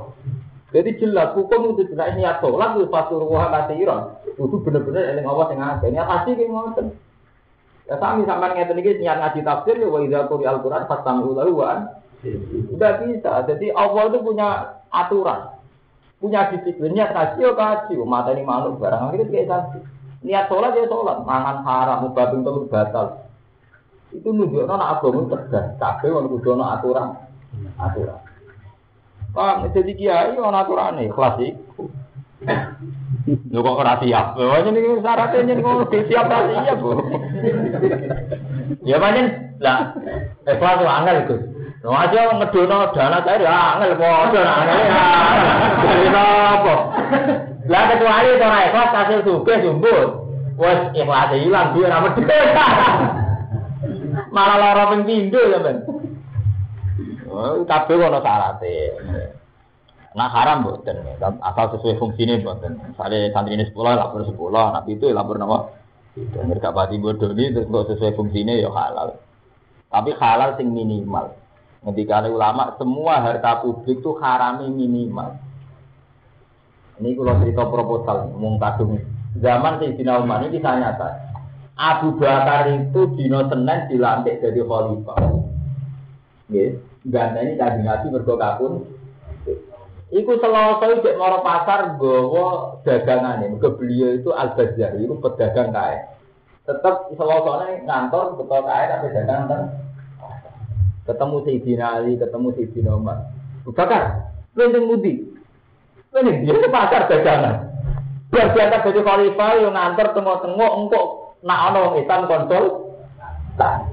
Jadi jelas hukum itu tidak niat sholat itu pasti ruah kasiran. Itu bener-bener eling Allah sing akeh. Niat haji ki ngoten. Ya sami sampean ngeten iki niat ngaji tafsir ya wa idza quri al-Qur'an wa Tidak bisa. Jadi Allah itu punya aturan. Punya disiplin. Niat kaji ya kaji mata ini malu barang akhirnya kayak kaji niat sholat ya sholat. Mangan haram mubabing telur batal. Itu nunjukno nak agama tegas kabeh ono kudu aturan. Aturan Pak, jadi kiai ono aturane kelas iku. Lho kok ora siap. Lho ini syaratnya ini kok siap ora siap, Bu. Ya pancen lah ikhlas tuh angel itu. Lho aja ngedono dana cair ya angel padha angel. Jadi apa? Lah kecuali itu ora ikhlas hasil sugih jumbut. Wes ikhlas ilang dia ora medhit. Malah lara ping pindho ya, Men. Kabeh ono syarate. Nah haram boten, asal sesuai fungsinya boten. Misalnya santri ini sekolah lapor sekolah, nabi itu lapor nama. Dan mereka pati bodoh ini terus kok sesuai fungsinya ya halal. Tapi halal sing minimal. Ketika ulama semua harta publik itu harami minimal. Ini kalau cerita proposal, ngomong kadung. Zaman Sayyidina Umar ini kisah nyata. Abu Bakar itu dino Senin dilantik jadi khalifah. Nggih, ganteni kanjeng Nabi mergo kapun. Iku selasa cek moro pasar gawa dagangane. Mergo beliau itu Al Bazar, itu pedagang kae. Tetep selasa ngantor betul kae tapi dagang ten. Ketemu Sayyidina Ali, ketemu Sayyidina Umar. Kowe ning ndi? Kowe ning ndi pasar dagangan. Biar biasa jadi khalifah yang ngantor tengok-tengok engkok nak ana Islam kontrol. Nah,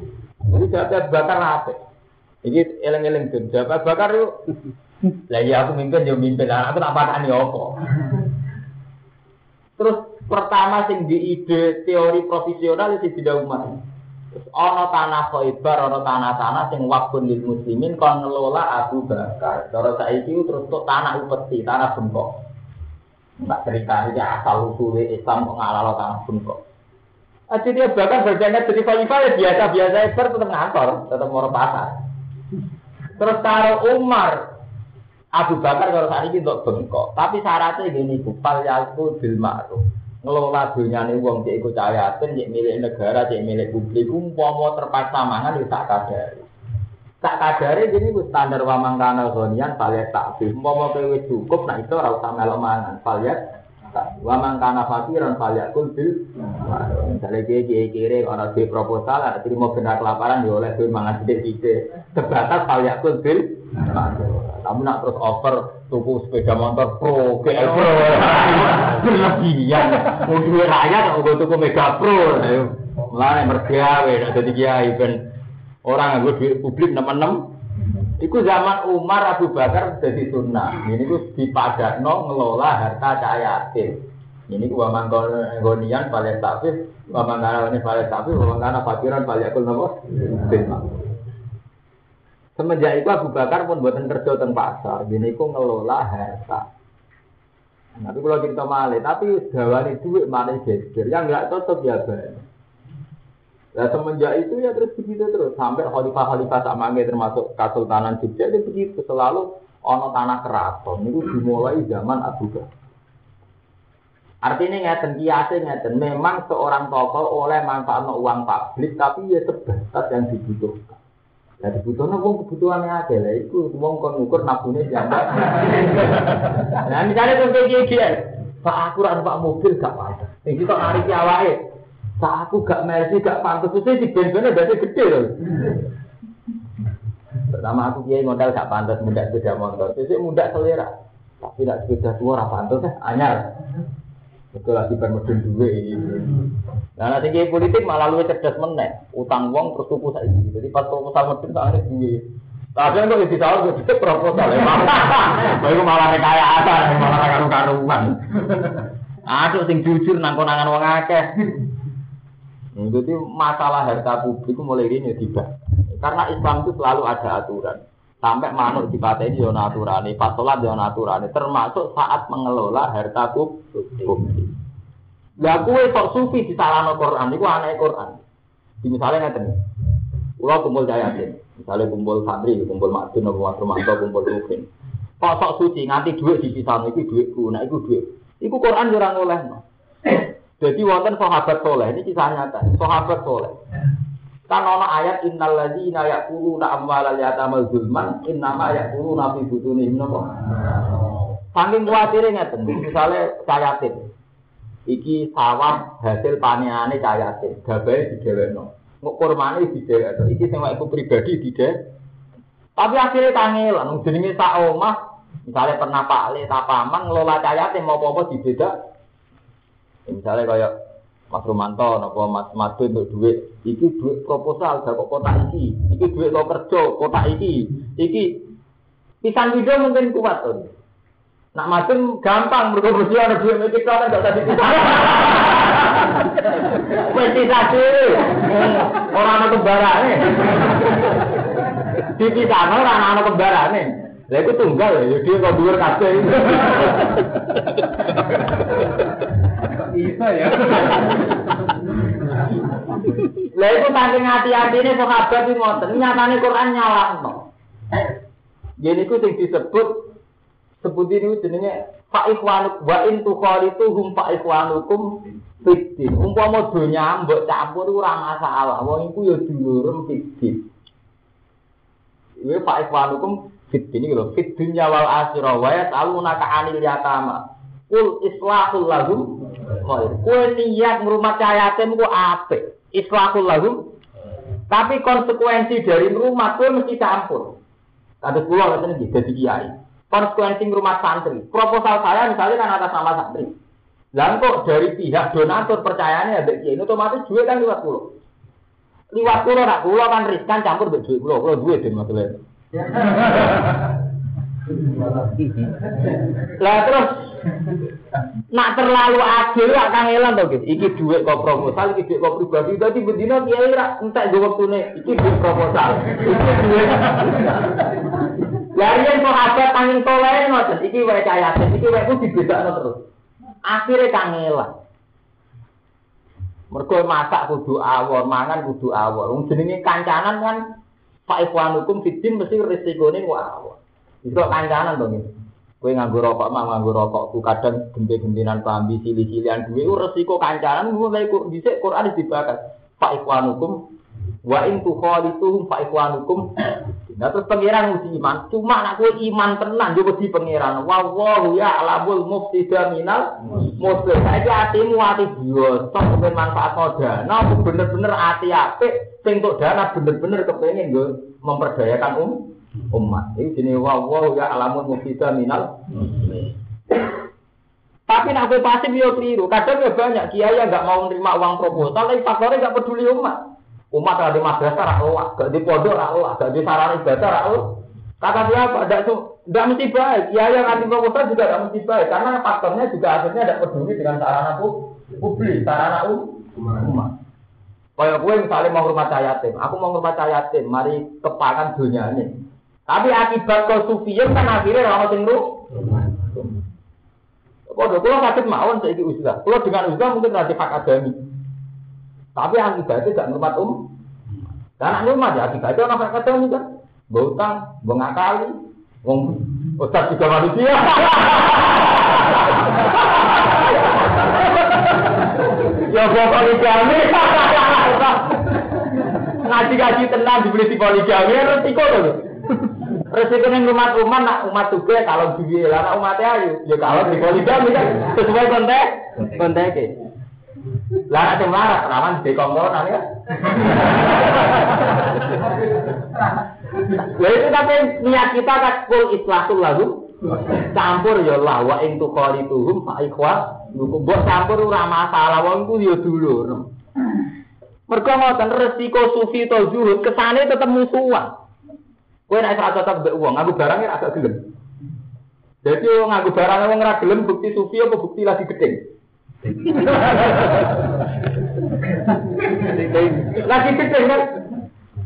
ini jabat bakar apa? Ini eleng-eleng tuh. Jabat bakar yuk. Lah ya aku mimpin yo mimpin. Aku tak patani apa. Terus pertama sing di ide teori profesional itu tidak umat. Terus ana tanah Khaibar, ana tanah-tanah sing wakfun lil muslimin kon ngelola Abu Bakar. Cara saiki terus tok tanah upeti, tanah bengkok. Mbak cerita ini asal usulnya Islam kok tanah bengkok. Aja dia bahkan berjaya jadi khalifah ya biasa-biasa tetap ngantor, tetap mau pasar. Terus karo Umar, Abu Bakar kalau saat ini untuk bengkok, tapi syaratnya gini, kupal yaku bil ma'ruf. Ngelola dunyane wong cek iku cahayaten cek milik negara cek milik publik umpama terpaksa mangan wis tak kadare tak kadare jadi wis standar wa mangkana zonian paliat takfi umpama wis cukup nek itu ora usah melok mangan. Paliat wa mangkana fakiran paliat kul bil misalnya dia kiai kiri orang di proposal ada terima benar kelaparan dia oleh mangan sedikit sebatas paliat kul bil kamu nak terus over tuku sepeda motor pro, GL pro, berlebihan. Mau duit rakyat, mau tuku mega pro. Mulai mergawe, jadi kiai ben orang yang duit publik enam. Iku zaman Umar Abu Bakar jadi sunnah. Ini ku dipadakno ngelola harta cahayatin. Ini ku waman gonian paling tafis, waman kana ini paling tafis, waman kana fakiran paling akul nopo. Semenjak itu Abu Bakar pun buatan kerja teng pasar, gini ku ngelola harta. Tapi kalau kita malih, tapi dawani duit malih geger, yang nggak cocok ya banyak. Nah semenjak itu ya terus begitu terus sampai khalifah-khalifah sama termasuk Kesultanan Jogja itu begitu selalu ono tanah keraton itu dimulai zaman Abu Bakar. Artinya ngeten kiasnya ngeten memang seorang tokoh oleh manfaat uang publik tapi ya sebatas yang dibutuhkan. Nah dibutuhkan wong kebutuhannya aja lah, itu wong kon ngukur nafsunya jambak. Nah misalnya kayak gini, Pak aku rasa pak mobil gak pantas. Yang kita narik awake, Pak aku gak mercy gak pantas, itu di bensinnya udah gede loh. Pertama aku kiai modal gak pantas muda sepeda motor, jadi muda selera. Tapi tidak sepeda tua apa pantas eh anyar. Betul lagi bermodal dua gitu. Nah nanti kiai politik malah lu cerdas meneh, utang uang terus tuku saiki. Jadi pas proposal medun ada duwe. Tapi kok di tahun gue cek proposal ya. Baru malah kaya apa, malah karu-karuan. Aduh sing jujur nang konangan wong akeh. Jadi masalah harta publik mulai ini tiba. Karena Islam itu selalu ada aturan. Sampai manuk di ini yo aturan, pas sholat yo aturan, termasuk saat mengelola harta publik. Lah kue sok sufi di salah Quran, itu aneh Quran. Misalnya ngeten, pulau kumpul jayatin, misalnya kumpul santri, kumpul makdun, kumpul makrumanto, kumpul rufin. Kok sok suci nganti duit di pisah itu duitku, nah itu duit. Iku Quran jurang oleh. Jadi wonten sahabat soleh, ini kisah nyata, sahabat soleh. Kan ono ayat innal ladzina yaquluna amwalal yatama zulman innama yaquluna fi butunihim napa. Saking kuatire ngeten, misale cayatin. Iki sawah hasil paneane cayatin, gabae digewekno. Kok kurmane digewekno. Iki sing aku pribadi dide. Tapi akhirnya kangelan, jenenge sak omah, misalnya pernah Pak Le tapaman ngelola cayatin mau apa-apa dibeda. Misalnya kayak Mas Romanto, nopo Mas Madu untuk duit, iki duit proposal, gak kok kota iki, iki duit lo kerja, kota iki, iki pisang video mungkin kuat tuh. Nak macam gampang, mesti ada duit medik kan gak tadi kita. Mesti orang anak kembaran Di kita orang anak kembaran nih. Lah itu tunggal ya, dia kok dhuwur kabeh. Bisa ya. Lah itu saking hati-hatine sahabat iki ngoten, nyatane Quran nyalahno. Jadi itu sing disebut sebut ini jenenge Pak Ikhwanuk wa in tukhalituhum Pak Ikhwanukum fiddin. Umpama donya mbok campur ora masalah. Wong iku ya dulurem fiddin. Iku Pak Ikhwanukum fiddin iki lho, fid dunya wal akhirah wa yas'alunaka 'anil yatama. Kul islahul lahum khair. Kowe niat ngrumat cayatem ku apik. Islahul lahum. Tapi konsekuensi dari rumah kowe mesti campur. Kados kula ngeten iki dadi kiai konsekuensi rumah santri. Proposal saya misalnya kan atas nama santri. Lalu kok dari pihak donatur percayanya ada ini otomatis duit kan lewat pulau. Lewat pulau nak pulau kan riskan campur duit pulau, pulau duit maksudnya. Lah terus nak terlalu adil lah kangelan to gitu. Iki duit kok proposal, iki duit kok pribadi. Dadi bendina kiai ra entek go wektune. Iki duit proposal. Iki duit. Lah yen sahabat tanging toleh ngoten. Iki wae cahaya, iki wae ku dibedakno terus. Akhire kangelan. Mergo masak kudu awor, mangan kudu awor. Wong jenenge kancanan kan Pak Ikhwanukum fitin mesti resikone ku awor. Itu kancanan to nggih. Kowe nganggo rokok mah nganggo rokokku kadang genti-gentinan pambi cili-cilian duwe resiko kancanan mulai kok dhisik Quran dibakar. Pak Ikhwanukum wa in tukhalituhum fa ikhwanukum. Nah terus pangeran uji iman, cuma kowe iman tenan yo wedi pangeran. Wallahu ya alamul mufsida minal muslim. Saiki atimu ati biasa kepen manfaat dana, bener-bener ati apik sing tok dana bener-bener kepengin nggo memperdayakan um umat. Ini jenenge wallahu ya alamul mufsida minal muslim. Tapi nak gue pasif yo. Kadang ya banyak kiai yang nggak mau menerima uang proposal, tapi faktornya nggak peduli umat. Umat ada di madrasah rak loak, gak di pondok rak loak, gak di sarana ibadah rak loak. Kata siapa? Tidak tidak mesti baik. Ya yang anti proposal juga tidak mesti baik karena faktornya juga akhirnya tidak peduli dengan sarana publik, sarana umat. Kayak gue misalnya mau rumah yatim, aku mau rumah yatim, mari kepakan dunia ini. Tapi akibat kesufian kan akhirnya orang sing Kode kalau sakit mawon saya itu usaha. Kalau dengan usaha mungkin nanti hak adami. Tapi akibatnya gak ngurmat um. Karena ngurmat ya akibatnya orang hak adami kan. Botang, bengakali, wong ustaz juga manusia. ya gua poligami. Ngaji-ngaji tenang dibeli di poligami resiko loh. Yang umat umat nak umat juga kalau duwe lah umatnya ayu ya kalau di poligami kan sesuai konteks konteks lah ada marah rawan di kongkonan ya. Ya itu tapi niat kita kan kul islatul lagu campur ya lah wa ing tuqalituhum fa ikhwa mbok campur ora masalah wong ku ya dulur. Mergo ngoten resiko sufi to zuhud kesane tetep musuhan. Kowe nek ora cocok mbek wong, aku barang ya agak gelem. Jadi wong aku barang wong ora gelem bukti sufi apa bukti lagi gedeng. Lagi gedeng kan?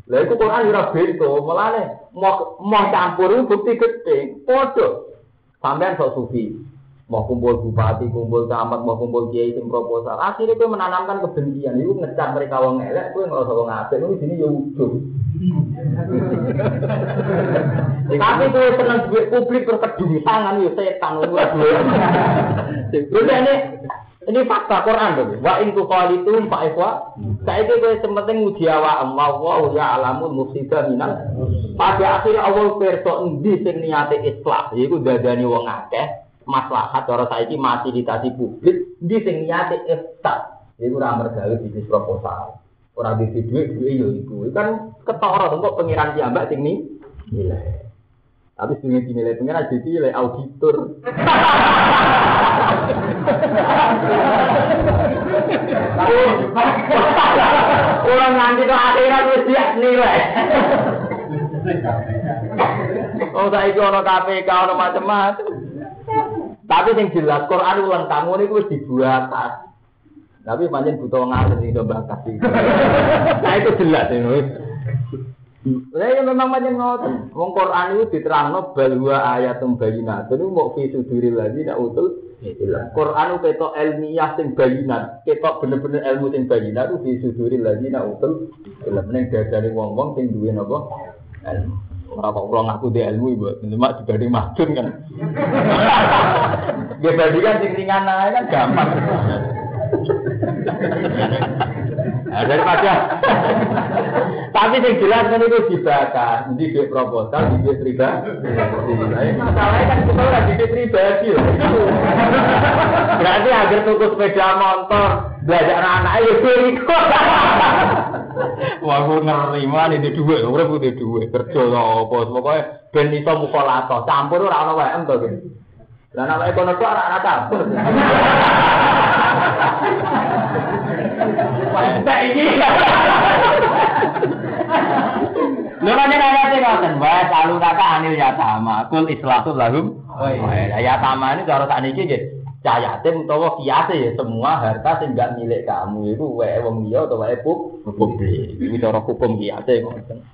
Lah iku Quran ora bento, mulane mau campur bukti gedeng, padha. Sampean sok sufi. Mau kumpul bupati, kumpul camat, mau kumpul kiai sing proposal. Akhirnya kowe menanamkan kebencian. Iku ngecat mereka wong elek, kowe ngerasa wong apik. Ini sini ya ujung. Tapi kowe seneng duit publik berkedung tangan ya setan luar Terus ini ini fakta Quran dong. Wa in tuqalitum fa ikhwa. Saiki kowe sementing nguji awak Allah wa ya alamul mufsida minal. Pada akhirnya Allah perso endi sing niate islah, yaiku dadani wong akeh maslahat cara saiki fasilitasi publik di sing niate iftar. Iku ora mergawe bisnis proposal. Ora bisa duit duit yo iku. Kan ketara kok pengiran piyambak sing ni nilai. Tapi sing dinilai pengiran jadi nilai auditor. Orang nanti ke akhirat wis siap nilai. Oh saiki ana KPK ana macam-macam. Tapi yang jelas Quran ulang kamu ini wis dibuat. Tapi pancen butuh ngalir bakat iki. Nah itu jelas ini. Lah ya memang macam ngoten. Wong Quran itu diterangno bal wa ayatum bayinat. Itu mau fi suduril lagi nak utul. Quran itu ketok ilmiah sing bayinat. Ketok bener-bener ilmu sing bayinat itu fi suduril lagi nak utul. Ilmu ning dadane wong-wong sing duwe napa? Ilmu. Ora kok kula ngaku di ilmu ibu, cuma dibanding madun kan. Dia bandingkan sing ringan ae kan gampang. Nah, daripada tapi yang jelas kan itu dibakar, dia proposal, di dia pribadi. Masalahnya kan kita lagi di pribadi. Berarti agar tuku sepeda motor, belajar anak-anak ya berikut. Wah, aku ngeri mana di duit, urip di duit, kerja apa, pokoknya ben iso mukolato, campur ora ono WM gitu. Lah nek ekonomi ora ana campur. Tak iki. Lho kan ayate ngoten, wa salu kata anil ya sama, kul islatu lahum. Oh, iya. Ya sama ini cara sakniki nggih. Cah yatim utawa kiase ya semua harta sing gak milik kamu itu wae wong liya utawa wae pub- publik. Iki cara hukum kiase ngoten.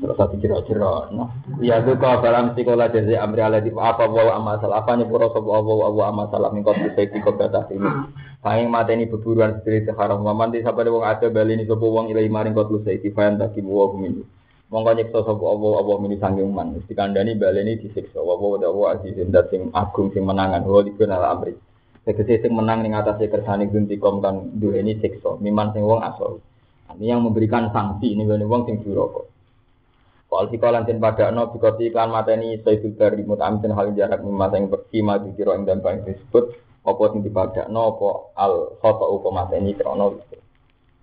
Terus satu kira-kira, nah, ya itu kau dalam sekolah jadi amri ala di apa wa amma salah apa nyepuro sopo apa wa wa amma salah mingkot bisa kau batas ini. Paling mata ini beburuan sediri sekarang maman di siapa wong ada bali ini sopo wong ilai maring kau tulis di fayan taki wa mini. Mongko nyiksa sapa apa apa mini sanggeng man. Mesti kandhani baleni disiksa. Wa wa wa azizin dat sing agung sing menangan. Wa dikenal amri. Tegese sing menang ning atase kersane guntikom kan duweni siksa. Miman sing wong asal. Ini yang memberikan sanksi ini gone wong sing duraka. Wal sikolan den padakno bikoti iklan mateni Sayyidul Bari mutamin hal jarak mimata yang berkima dikira ing dan paling disebut apa sing dipadakno apa al khata apa mateni krono.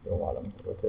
Ya alam terus